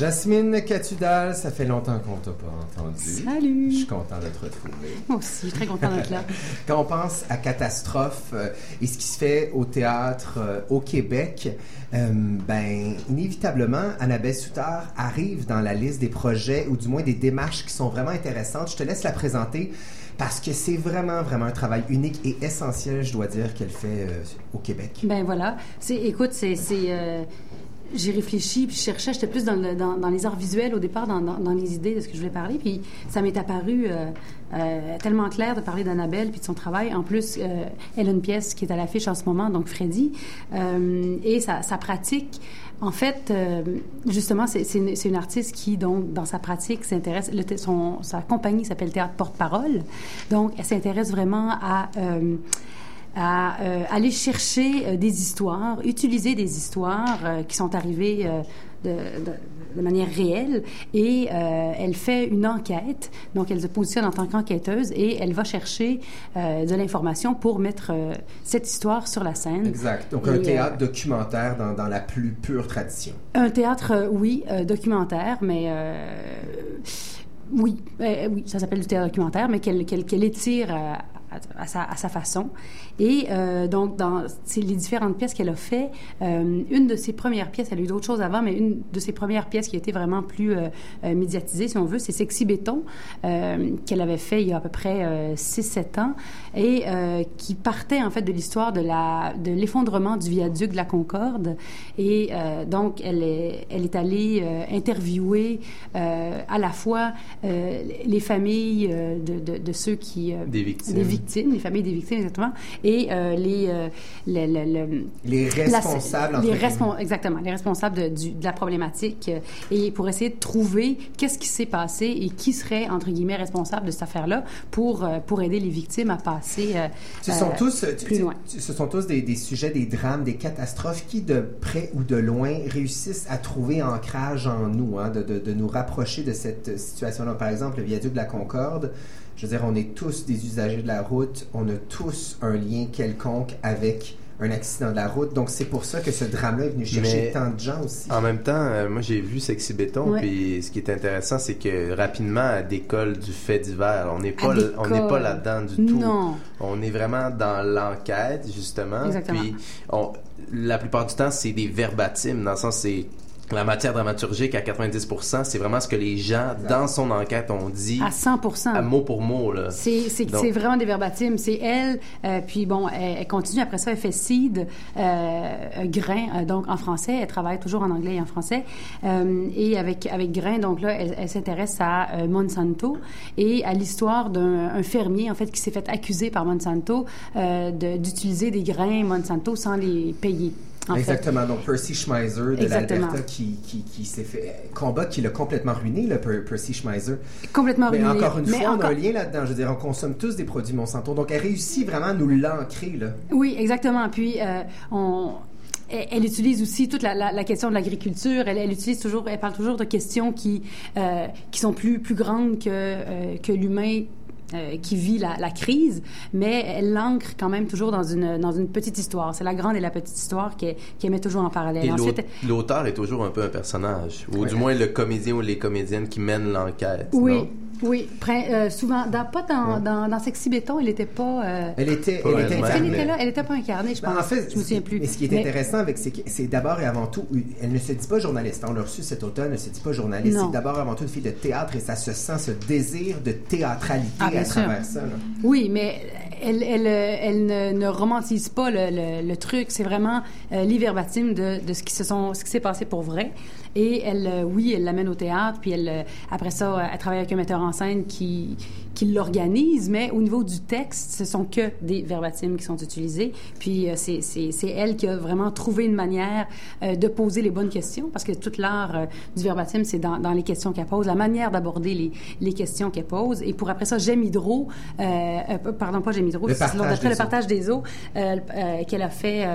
Jasmine Catudal, ça fait longtemps qu'on t'a pas entendu. Salut. Je suis content de te retrouver. Moi aussi, je suis très content d'être là. Quand on pense à catastrophe euh, et ce qui se fait au théâtre euh, au Québec, euh, ben inévitablement, Annabelle Soutard arrive dans la liste des projets ou du moins des démarches qui sont vraiment intéressantes. Je te laisse la présenter parce que c'est vraiment vraiment un travail unique et essentiel, je dois dire, qu'elle fait euh, au Québec. Ben voilà. Écoute, c'est, j'ai réfléchi, puis je cherchais, j'étais plus dans, le- dans, dans les arts visuels au départ, dans, dans, les idées de ce que je voulais parler, puis ça m'est apparu euh, euh, tellement clair de parler d'Annabelle puis de son travail. En plus, euh, elle a une pièce qui est à l'affiche en ce moment, donc Freddy, euh, et sa, sa pratique. En fait, euh, justement, c'est, une, une artiste qui, donc, dans sa pratique, s'intéresse. sa compagnie s'appelle Théâtre Porte-Parole. Donc, elle s'intéresse vraiment à euh, à euh, aller chercher euh, des histoires, utiliser des histoires euh, qui sont arrivées de, de- de manière réelle et elle fait une enquête. Donc, elle se positionne en tant qu'enquêteuse et elle va chercher de l'information pour mettre cette histoire sur la scène. Exact. Donc Et, un théâtre documentaire dans, dans la plus pure tradition. un théâtre, oui, documentaire, mais oui, euh, oui, ça s'appelle du théâtre documentaire, mais qu'elle qu'elle étire à, à- à sa, à sa façon. Et euh, donc, dans c'est les différentes pièces qu'elle a fait, euh, une de ses premières pièces, elle a eu d'autres choses avant, mais une de ses premières pièces qui a été vraiment plus euh, euh, médiatisée, si on veut, c'est Sexy Béton, euh, qu'elle avait fait il y a à peu près 6-7 ans, et euh, qui partait en fait de l'histoire de la de l'effondrement du viaduc de la Concorde. Et euh, donc, elle est, elle est allée euh, interviewer euh, à la fois euh, les familles euh, de, de, de ceux qui... euh, Des victimes. Des victimes, les familles des victimes, exactement. Et euh, les... euh, le- le- le- Les responsables, la- les guillemets. respon- Exactement, les responsables de, du- de la problématique. euh, et pour essayer de trouver qu'est-ce qui s'est passé et qui serait, entre guillemets, responsable de cette affaire-là pour, pour aider les victimes à passer Ce sont tous, plus loin. ce sont tous des, des sujets, des drames, des catastrophes qui, de près ou de loin, réussissent à trouver ancrage en nous, hein, de, de- de nous rapprocher de cette situation-là. Par exemple, le viaduc de la Concorde, je veux dire, on est tous des usagers de la route, on a tous un lien quelconque avec un accident de la route. Donc, c'est pour ça que ce drame-là est venu chercher Mais- tant de gens aussi. En même temps, euh, moi j'ai vu Sexy Béton, Ouais. puis ce qui est intéressant, c'est que rapidement, elle décolle du fait divers. On n'est pas, Elle on n'est pas décolle. là-dedans du tout. Non. On est vraiment dans l'enquête, justement. Exactement. Puis, on, la plupart du temps, c'est des verbatims, dans le sens, c'est la matière dramaturgique à 90%, c'est vraiment ce que les gens, dans son enquête, ont dit. À 100% à mot pour mot, là. C'est, c'est, Donc- c'est vraiment des verbatims. C'est elle, euh, puis bon, elle, elle continue après ça, elle fait Seed, euh, Grain, euh, donc en français. Elle travaille toujours en anglais et en français. Et avec, avec Grain, donc là, elle, elle s'intéresse à Monsanto et à l'histoire d'un un fermier, en fait, qui s'est fait accuser par Monsanto d'utiliser des grains Monsanto sans les payer. En fait. Exactement. Donc, Percy Schmeiser de l'Alberta qui, qui, qui s'est fait. Combat qui l'a complètement ruiné, le Per- Percy Schmeiser. Complètement Mais ruiné. encore une Mais fois, on a un lien là-dedans. Je veux dire, on consomme tous des produits Monsanto. Donc, elle réussit vraiment à nous l'ancrer, là. Oui, exactement. Puis euh, on elle, elle utilise aussi toute la, la, la question de l'agriculture. Elle, elle utilise toujours, elle parle toujours de questions qui euh, qui sont plus plus grandes que euh, que l'humain euh, qui vit la, la crise, mais elle l'ancre quand même toujours dans une, dans une petite histoire. C'est la grande et la petite histoire qu'elle qu'elle met toujours en parallèle. Et Ensuite, l'auteur est toujours un peu un personnage, ou Ouais. du moins le comédien ou les comédiennes qui mènent l'enquête. oui, non? Oui, prin- euh, souvent, dans, pas dans, dans, dans Sexy Béton, elle n'était pas... euh, Elle était, Pas elle était elle incarnée. était là, elle n'était pas incarnée, je pense. Ben, en fait, je me souviens plus. Mais ce qui est Mais- intéressant avec, c'est que c'est d'abord et avant tout, elle ne se dit pas journaliste. On l'a reçu cet automne, elle ne se dit pas journaliste. Non. C'est d'abord et avant tout une fille de théâtre et ça se sent ce désir de théâtralité Ah, à sûr. travers ça. là. Oui, mais elle, elle, elle ne, ne romantise pas le, le- le truc. C'est vraiment euh, de, de ce qui se sont, ce qui s'est passé pour vrai. Et elle, euh, oui, elle l'amène au théâtre, puis elle, euh, après ça, euh, elle travaille avec un metteur en scène qui, qui l'organise, mais au niveau du texte, ce sont que des verbatims qui sont utilisés. Puis euh, c'est, c'est, c'est elle qui a vraiment trouvé une manière euh, de poser les bonnes questions, parce que toute l'art euh, du verbatim, c'est dans, dans les questions qu'elle pose, la manière d'aborder les, les questions qu'elle pose. Et pour après ça, J'aime Hydro, euh, euh, pardon, pas J'aime Hydro, c'est d'après, le partage des eaux, qu'elle a fait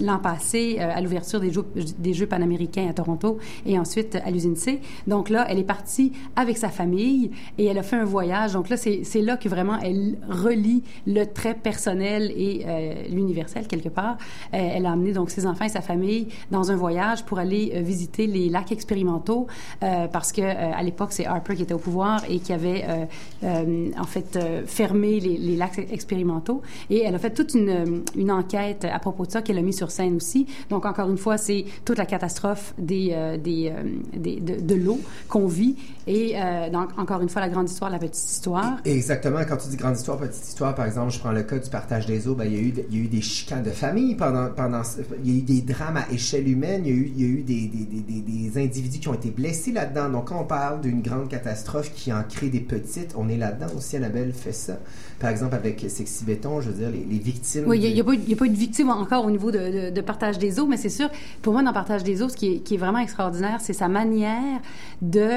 l'an passé euh, à l'ouverture des Jeux, des Jeux panaméricains à Toronto et ensuite à l'usine C. Donc là, elle est partie avec sa famille et elle a fait un voyage. Donc là, c'est là que vraiment elle relie le trait personnel et euh, l'universel quelque part. Euh, elle a amené donc ses enfants et sa famille dans un voyage pour aller euh, visiter les lacs expérimentaux parce que à l'époque, c'est Harper qui était au pouvoir et qui avait en fait fermé les, lacs expérimentaux. Et elle a fait toute une, enquête à propos de ça qu'elle a mis sur scène aussi. Donc encore une fois, c'est toute la catastrophe des, des, de, de l'eau qu'on vit et donc encore une fois la grande histoire, la petite histoire. Exactement. Quand tu dis grande histoire, petite histoire, par exemple, je prends le cas du partage des eaux, ben, il, y a eu, il y a eu des chicanes de famille pendant, pendant, il y a eu des drames à échelle humaine, il y a eu, il y a eu des, des, des, des- individus qui ont été blessés là-dedans. Donc, quand on parle d'une grande catastrophe qui en crée des petites, on est là-dedans aussi. Annabelle fait ça. Par exemple, avec Sexy Béton, je veux dire, les, les victimes. Oui, il n'y a, pas eu- il y a pas eu de victime encore au niveau de, de- de partage des eaux, mais c'est sûr, pour moi, dans partage des eaux, ce qui est, qui est vraiment extraordinaire, c'est sa manière de,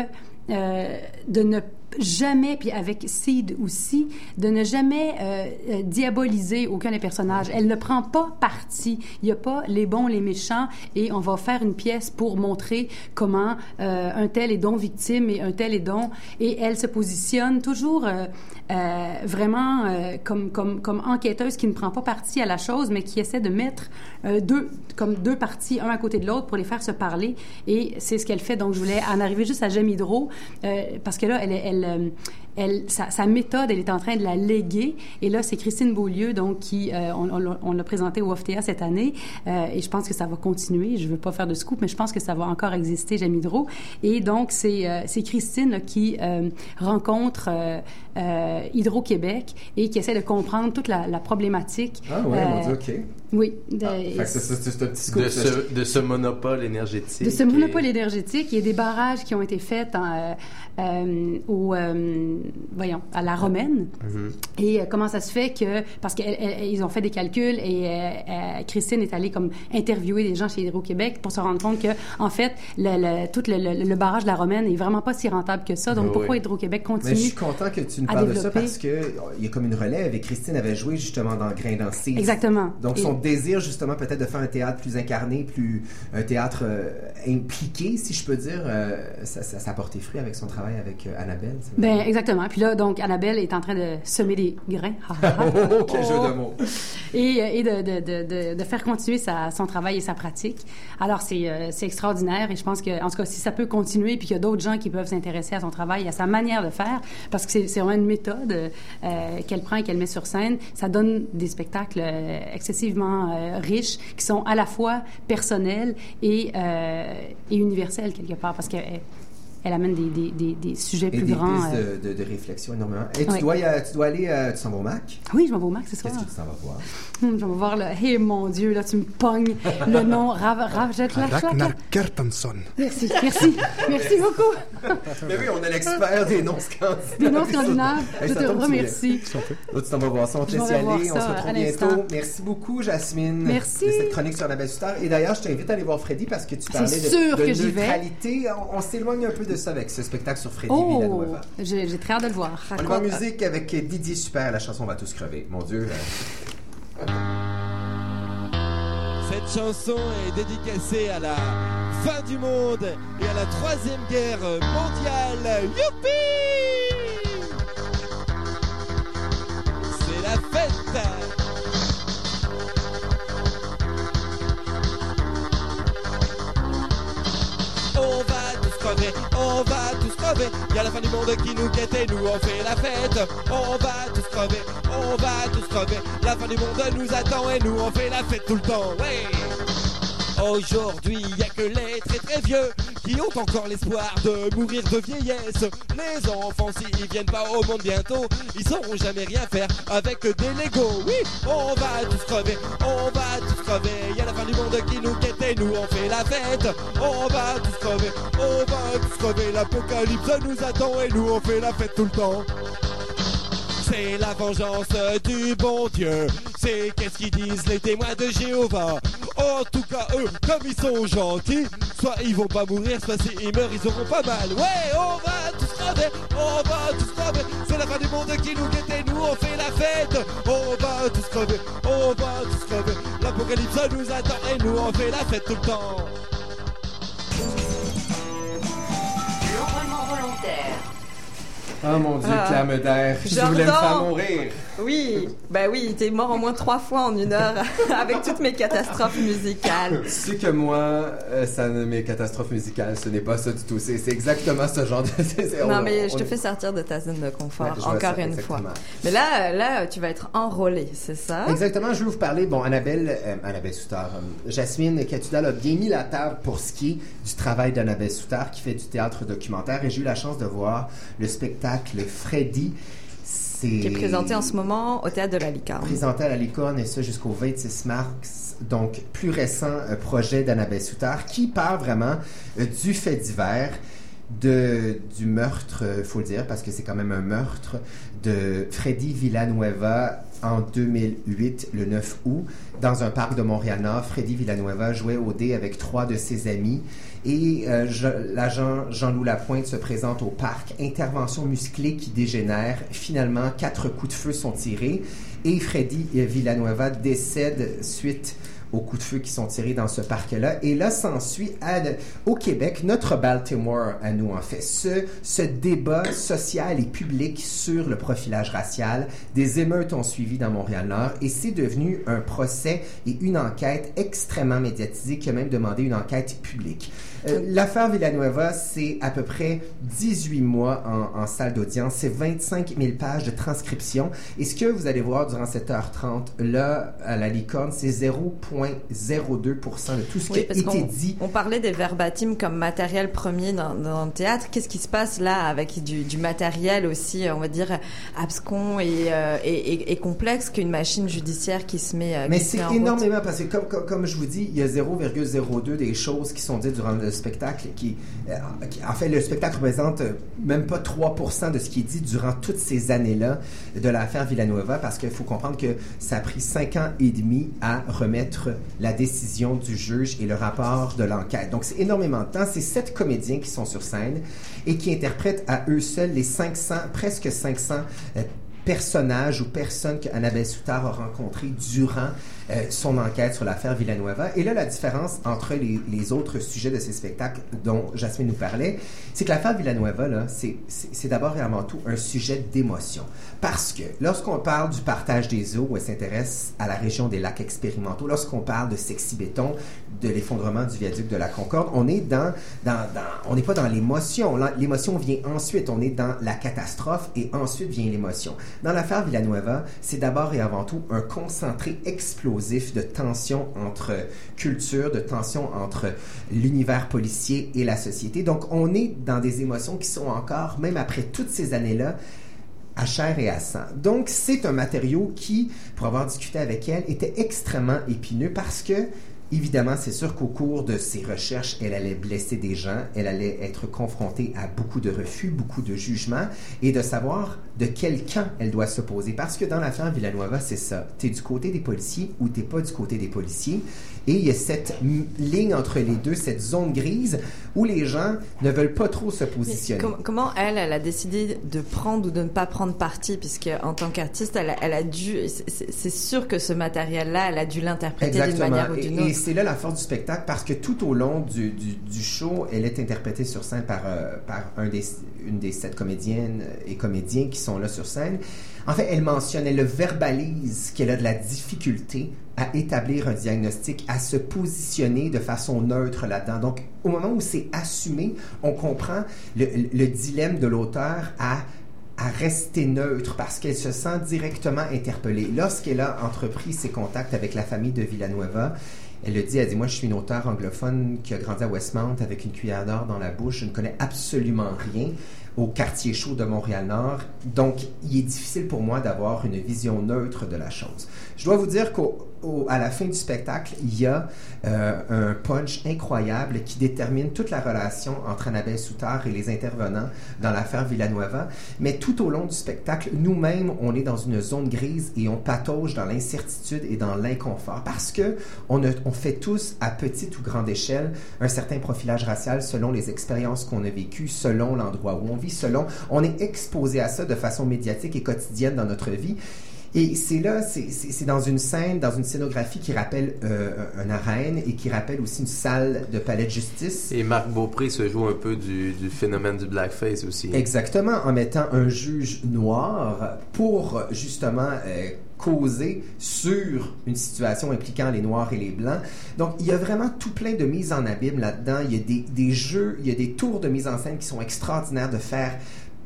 euh, de ne jamais, puis avec Seed aussi, de ne jamais euh, euh, diaboliser aucun des personnages. Elle ne prend pas parti. Il n'y a pas les bons, les méchants, et on va faire une pièce pour montrer comment euh, un tel est donc victime et un tel est donc... Et elle se positionne toujours euh, euh, vraiment euh, comme, comme, comme enquêteuse qui ne prend pas parti à la chose, mais qui essaie de mettre euh, deux, comme deux parties, un à côté de l'autre, pour les faire se parler. Et c'est ce qu'elle fait. Donc, je voulais en arriver juste à J'aime Hydro, euh, parce que là, elle, elle, euh, elle, sa, sa méthode, elle est en train de la léguer. Et là, c'est Christine Beaulieu, donc, qui, euh, on, on l'a- on l'a présenté au OFTA cette année. Euh, et je pense que ça va continuer. Je veux pas faire de scoop, mais je pense que ça va encore exister, J'aime Hydro. Et donc, c'est euh, Christine là, qui rencontre Hydro-Québec et qui essaie de comprendre toute la, la problématique. Ah ouais, Euh, Dieu, ok. Oui. de- Fait que c'est- c'est c'est un petit scoop. De ce, de ce monopole énergétique. de ce et- monopole énergétique, il y a des barrages qui ont été faits en, euh, euh, au, euh, voyons, à la Romaine. Mhm. Et euh, comment ça se fait que parce qu'ils ont fait des calculs et euh, euh, Christine est allée comme interviewer des gens chez Hydro-Québec pour se rendre compte que en fait le, le- tout le, le- le barrage de la Romaine est vraiment pas si rentable que ça. Donc Ah pourquoi. Hydro-Québec Mais continue je suis content que tu nous parles de ça parce que euh, il y a comme une relève et Christine avait joué justement dans Grain dans. Exactement. Donc Et- son désir justement peut-être de faire un théâtre plus incarné, plus un théâtre euh, impliqué, si je peux dire, euh, ça, ça, ça a porté fruit avec son travail avec euh, Annabelle. Ben exactement. Puis là donc Annabelle est en train de semer des grains. Oh, quel jeu de mots. et, et de, de, de, de, de faire continuer sa, son travail et sa pratique. Alors, c'est extraordinaire et je pense que, en tout cas, si ça peut continuer puis qu'il y a d'autres gens qui peuvent s'intéresser à son travail, à sa manière de faire, parce que c'est vraiment une méthode qu'elle prend et qu'elle met sur scène, ça donne des spectacles euh, euh, riches qui sont à la fois personnels et, euh, et universels quelque part parce qu'elle elle amène des, des, des, des sujets Et plus des grands. pistes euh. de, de, de réflexion énormément. Et tu, Oui. dois, tu dois aller, euh, tu s'en vas au Mac? Oui, je m'en vais au Mac ce soir. Qu'est-ce que tu s'en vas voir? Hum, je vais voir le. Hé, mon Dieu, là, tu me pognes le nom. Rav, Rav, jette la Ragnar Kjartansson. Merci, merci, merci beaucoup. Mais oui, on a l'expert des noms scandinaves. Des noms scandinaves. Hey, Je ça te remercie. Là, tu t'en vas voir ça, on te laisse y aller, on ça se retrouve bientôt. Merci beaucoup, Jasmine. Merci. De cette chronique sur la belle star. Et d'ailleurs, je t'invite à aller voir Freddy parce que tu C'est parlais de, sûr de que j'y vais. neutralité. On, on s'éloigne un peu de ça avec ce spectacle sur Freddy oh, J'ai, très hâte de le voir. On en musique avec Didier Super, la chanson va tous crever. Mon Dieu. Cette chanson est dédicacée à la fin du monde et à la troisième guerre mondiale. Youpi C'est la fête On va crever, on va tous crever. Y'a la fin du monde qui nous guette et nous on fait la fête. On va tous crever, on va tous crever. La fin du monde nous attend et nous on fait la fête tout le temps. Ouais. Aujourd'hui, y a que les très très vieux qui ont encore l'espoir de mourir de vieillesse. Les enfants, s'ils viennent pas au monde bientôt, ils sauront jamais rien faire avec des Legos. Oui, on va tous crever, on va tous crever. Y a la fin du monde qui nous guette et nous on fait la fête. On va tous crever, on va tous crever. L'apocalypse nous attend et nous on fait la fête tout le temps. C'est la vengeance du bon Dieu. C'est qu'est-ce qu'ils disent les témoins de Jéhovah. En tout cas, eux, comme ils sont gentils, soit ils vont pas mourir, soit s'ils meurent, ils auront pas mal. Ouais, on va tous crever, on va tous crever. C'est la fin du monde qui nous guette et nous on fait la fête. On va tous crever, on va tous crever. L'apocalypse nous attend et nous on fait la fête tout le temps. Volontaire. Oh mon dieu, Ah. clame d'air. Je voulais me faire mourir. Oui, bah oui, t'es mort au moins trois fois en une heure avec toutes mes catastrophes musicales. Tu sais que moi, euh, ça, mes catastrophes musicales, ce n'est pas ça du tout. C'est c'est exactement ce genre de. c'est- Non, on- mais je on- te fais sortir de ta zone de confort, Ouais, encore une exactement. fois. Mais là, là, tu vas être enrôlé, c'est ça? Exactement, je voulais vous parler. Bon, Annabelle, euh, Annabelle Soutard, euh, Jasmine Catudal a bien mis la table pour ce qui est du travail d'Annabelle Soutard qui fait du théâtre documentaire et j'ai eu la chance de voir le spectacle Freddy. C'est Qui est présenté en ce moment au Théâtre de la Licorne. présenté à la Licorne et ça jusqu'au 26 mars. Donc, plus récent euh, projet d'Annabelle Soutard qui part vraiment euh, du fait divers, de, du meurtre, il faut le dire, parce que c'est quand même un meurtre, de Freddy Villanueva en 2008, le 9 août, dans un parc de Montréal-Nord. Freddy Villanueva jouait au dé avec trois de ses amis. Et euh, l'agent Jean-Loup Lapointe se présente au parc. Intervention musclée qui dégénère. Finalement, quatre coups de feu sont tirés. Et Freddy Villanueva décède suite aux coups de feu qui sont tirés dans ce parc-là. Et là, s'ensuit au Québec, notre Baltimore à nous, en fait, ce, ce débat social et public sur le profilage racial. Des émeutes ont suivi dans Montréal-Nord et c'est devenu un procès et une enquête extrêmement médiatisée qui a même demandé une enquête publique. Euh, L'affaire Villanueva, c'est à peu près 18 mois en, en salle d'audience. C'est 25 000 pages de transcription. Et ce que vous allez voir durant cette heure 30, là, à la licorne, c'est 0,02% de tout ce Oui, qui a été dit. on parlait des verbatims comme matériel premier dans, dans le théâtre. Qu'est-ce qui se passe là avec du, du matériel aussi, on va dire, abscon et, euh, et, et- et complexe qu'une machine judiciaire qui se met, euh, Mais c'est route? énormément parce que comme, comme, comme je vous dis, il y a 0,02 des choses qui sont dites durant le spectacle qui, euh, qui- en fait, le spectacle représente euh, même pas 3% de ce qui est dit durant toutes ces années-là de l'affaire Villanueva parce qu'il faut comprendre que ça a pris cinq ans et demi à remettre la décision du juge et le rapport de l'enquête. Donc c'est énormément de temps. C'est sept comédiens qui sont sur scène et qui interprètent à eux seuls les 500, presque 500 euh, personnages ou personnes que Annabelle Soutard a rencontrés durant son enquête sur l'affaire Villanueva. Et là, la différence entre les, autres sujets de ces spectacles dont Jasmine nous parlait, c'est que l'affaire Villanueva, là, c'est, d'abord et avant tout un sujet d'émotion. Parce que lorsqu'on parle du partage des eaux, elle s'intéresse à la région des lacs expérimentaux, lorsqu'on parle de sexy béton, de l'effondrement du viaduc de la Concorde, on est dans, on n'est pas dans l'émotion. L'émotion vient ensuite. On est dans la catastrophe et ensuite vient l'émotion. Dans l'affaire Villanueva, c'est d'abord et avant tout un concentré explosif de tension entre culture, de tension entre l'univers policier et la société. Donc, on est dans des émotions qui sont encore, même après toutes ces années-là, à chair et à sang. Donc, c'est un matériau qui, pour avoir discuté avec elle, était extrêmement épineux parce que, évidemment, c'est sûr qu'au cours de ses recherches, elle allait blesser des gens, elle allait être confrontée à beaucoup de refus, beaucoup de jugements, et de savoir de quel camp elle doit se poser. Parce que dans l'affaire Villanueva, c'est ça. Tu es du côté des policiers ou tu pas du côté des policiers. Et il y a cette ligne entre les deux, cette zone grise, où les gens ne veulent pas trop se positionner. Com- comment elle, elle a décidé de prendre ou de ne pas prendre parti, puisque en tant qu'artiste, elle, a- elle a dû, c'est- sûr que ce matériel-là, elle a dû l'interpréter d'une manière ou Et- d'une Et, autre. c'est là la force du spectacle parce que tout au long du, du, du show, elle est interprétée sur scène par, euh, par un des, une des sept comédiennes et comédiens qui sont là sur scène. En fait, elle mentionne, elle le verbalise qu'elle a de la difficulté à établir un diagnostic, à se positionner de façon neutre là-dedans. Donc, au moment où c'est assumé, on comprend le, le dilemme de l'auteur à à rester neutre parce qu'elle se sent directement interpellée. Lorsqu'elle a entrepris ses contacts avec la famille de Villanueva, elle le dit, elle dit, moi je suis une auteure anglophone qui a grandi à Westmount avec une cuillère d'or dans la bouche, je ne connais absolument rien au quartier chaud de Montréal-Nord, donc il est difficile pour moi d'avoir une vision neutre de la chose. Je dois vous dire qu'à la fin du spectacle, il y a euh, un punch incroyable qui détermine toute la relation entre Annabelle Soutard et les intervenants dans l'affaire Villanueva. Mais tout au long du spectacle, nous-mêmes, on est dans une zone grise et on patauge dans l'incertitude et dans l'inconfort parce que on, a- on fait tous, à petite ou grande échelle, un certain profilage racial selon les expériences qu'on a vécues, selon l'endroit où on vit, selon... On est exposé à ça de façon médiatique et quotidienne dans notre vie. Et c'est là, c'est- dans une scène, dans une scénographie qui rappelle euh, une arène et qui rappelle aussi une salle de palais de justice. Et Marc Beaupré se joue un peu du, du phénomène du blackface aussi. Exactement, en mettant un juge noir pour justement euh, causer sur une situation impliquant les noirs et les blancs. Donc, il y a vraiment tout plein de mises en abîme là-dedans. Il y a des, des jeux, il y a des tours de mise en scène qui sont extraordinaires de faire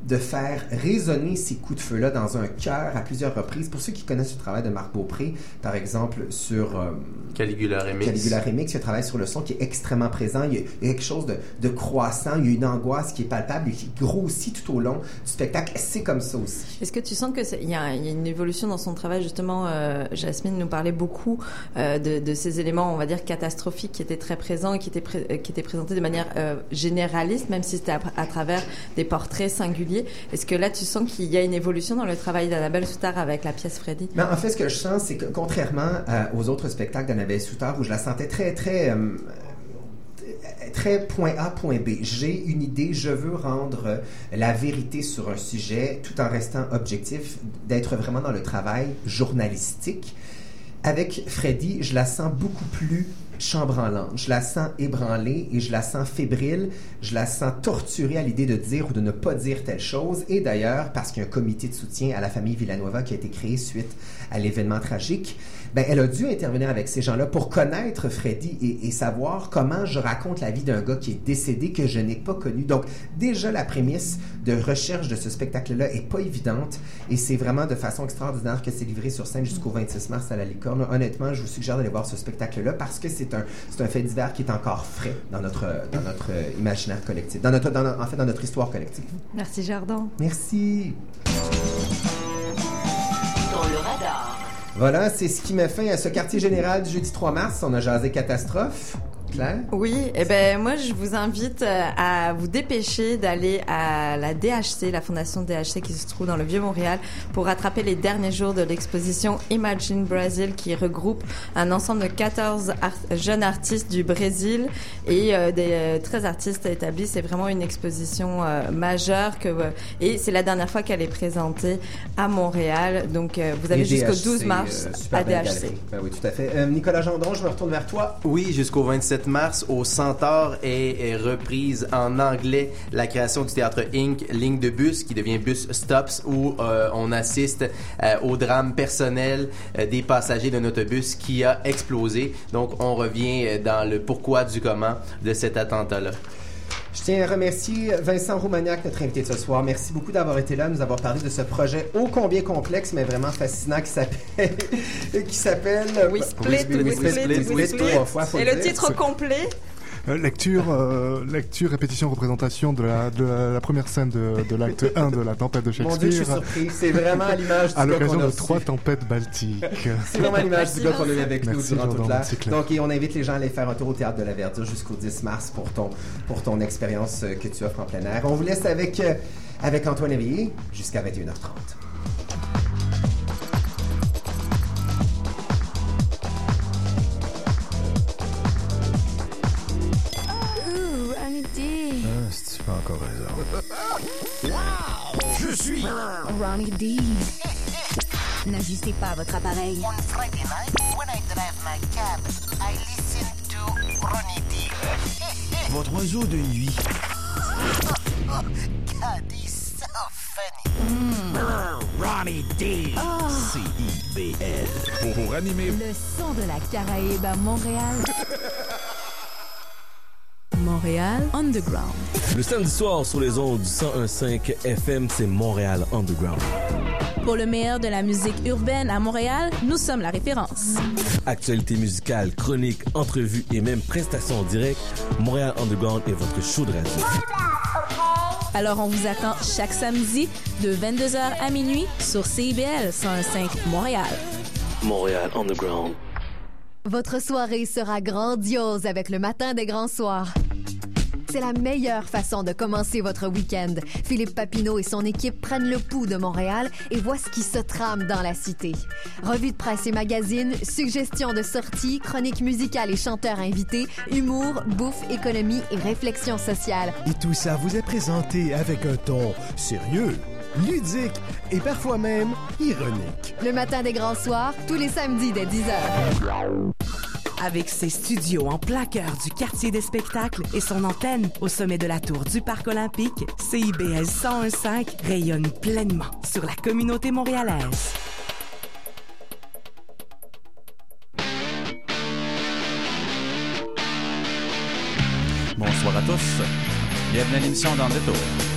de faire résonner ces coups de feu-là dans un cœur à plusieurs reprises. Pour ceux qui connaissent le travail de Marc Beaupré, par exemple, sur euh, Caligula Remix. Caligula Remix, il y a un travail sur le son qui est extrêmement présent. Il y a, quelque chose de, de croissant, il y a une angoisse qui est palpable et qui grossit tout au long du spectacle. C'est comme ça aussi. Est-ce que tu sens que c'est- il y, y a une évolution dans son travail? Justement euh, Jasmine nous parlait beaucoup euh, de, de ces éléments, on va dire catastrophiques, qui étaient très présents et qui étaient pré- euh, qui étaient présentés de manière euh, généraliste, même si c'était à, à travers des portraits singuliers. Est-ce que là tu sens qu'il y a une évolution dans le travail d'Annabelle Soutard avec la pièce Freddy? Mais en fait, ce que je sens, c'est que contrairement euh, aux autres spectacles d'Annabelle Soutard, où je la sentais très, très, euh, très point A, point B, j'ai une idée, je veux rendre euh, la vérité sur un sujet tout en restant objectif, d'être vraiment dans le travail journalistique. Avec Freddy, je la sens beaucoup plus Je la sens ébranlée et je la sens fébrile. Je la sens torturée à l'idée de dire ou de ne pas dire telle chose. Et d'ailleurs, parce qu'il y a un comité de soutien à la famille Villanova qui a été créé suite à l'événement tragique, ben, elle a dû intervenir avec ces gens-là pour connaître Freddy et, et savoir comment je raconte la vie d'un gars qui est décédé que je n'ai pas connu. Donc, déjà, la prémisse de recherche de ce spectacle-là est pas évidente et c'est vraiment de façon extraordinaire que c'est livré sur scène jusqu'au 26 mars à la Licorne. Honnêtement, je vous suggère d'aller voir ce spectacle-là parce que c'est un, c'est un fait divers qui est encore frais dans notre, dans notre euh, imaginaire collectif, dans notre, dans en fait, dans notre histoire collective. Merci Jardin. Merci. Dans le radar. Voilà, c'est ce qui met fin à ce quartier général du jeudi 3 mars. On a jasé catastrophe. Claire? Oui, et ben moi je vous invite euh, à vous dépêcher d'aller à la DHC, la fondation DHC qui se trouve dans le Vieux-Montréal, pour rattraper les derniers jours de l'exposition Imagine Brazil qui regroupe un ensemble de 14 art- jeunes artistes du Brésil et euh, des euh, 13 artistes établis. C'est vraiment une exposition euh, majeure que euh, et c'est la dernière fois qu'elle est présentée à Montréal. Donc euh, vous avez jusqu'au DHC, 12 mars euh, à DHC. Ben oui, tout à fait. Euh, Nicolas Gendron, je me retourne vers toi. Oui, jusqu'au 27 mars, au Centaure est, reprise en anglais la création du théâtre Inc. Ligne de bus, qui devient Bus Stops, où euh, on assiste euh, au drame personnel euh, des passagers d'un autobus qui a explosé. Donc, on revient dans le pourquoi du comment de cet attentat-là. Je tiens à remercier Vincent Roumaniac, notre invité de ce soir. Merci beaucoup d'avoir été là, nous avoir parlé de ce projet ô combien complexe, mais vraiment fascinant qui s'appelle... qui s'appelle... We split, we split, we split. trois fois, Et le titre complet Euh, lecture, euh, lecture, répétition, représentation de la, de la, la première scène de, de l'acte 1 de la tempête de Mon Shakespeare. Dieu, je suis surpris. C'est vraiment à l'image du À l'occasion de trois tempêtes baltiques. C'est vraiment l'image du gars qu'on a eu avec nous durant toute clair. Donc, et on invite les gens à aller faire un tour au Théâtre de la Verdure jusqu'au 10 mars pour ton, pour ton expérience euh, que tu offres en plein air. On vous laisse avec, euh, avec Antoine Éveillé jusqu'à 21h30. Ah, si tu pas encore raison. Je suis Ronnie D. N'ajustez pas votre appareil. On Friday night, when I drive my cab, I listen to Ronnie D. Votre oiseau de nuit. God, he's so funny. Ronnie D. Oh. C-I CIBL. Pour animer Le son de la Caraïbe à Montréal. Montréal Underground. Le samedi soir sur les ondes du 101.5 FM, c'est Montréal Underground. Pour le meilleur de la musique urbaine à Montréal, nous sommes la référence. Actualité musicale, chroniques, entrevues et même prestations en direct, Montréal Underground est votre show de radio. Alors on vous attend chaque samedi de 22h à minuit sur CIBL 101.5 Montréal. Montréal Underground. Votre soirée sera grandiose avec le matin des grands soirs. C'est la meilleure façon de commencer votre week-end. Philippe Papineau et son équipe prennent le pouls de Montréal et voient ce qui se trame dans la cité. Revue de presse et magazines, suggestions de sorties, chroniques musicales et chanteurs invités, humour, bouffe, économie et réflexion sociale. Et tout ça vous est présenté avec un ton sérieux, ludique et parfois même ironique. Le matin des grands soirs, tous les samedis dès 10h. Avec ses studios en plein cœur du quartier des spectacles et son antenne au sommet de la tour du Parc olympique, CIBL 101.5 rayonne pleinement sur la communauté montréalaise. Bonsoir à tous. Bienvenue à l'émission dans le.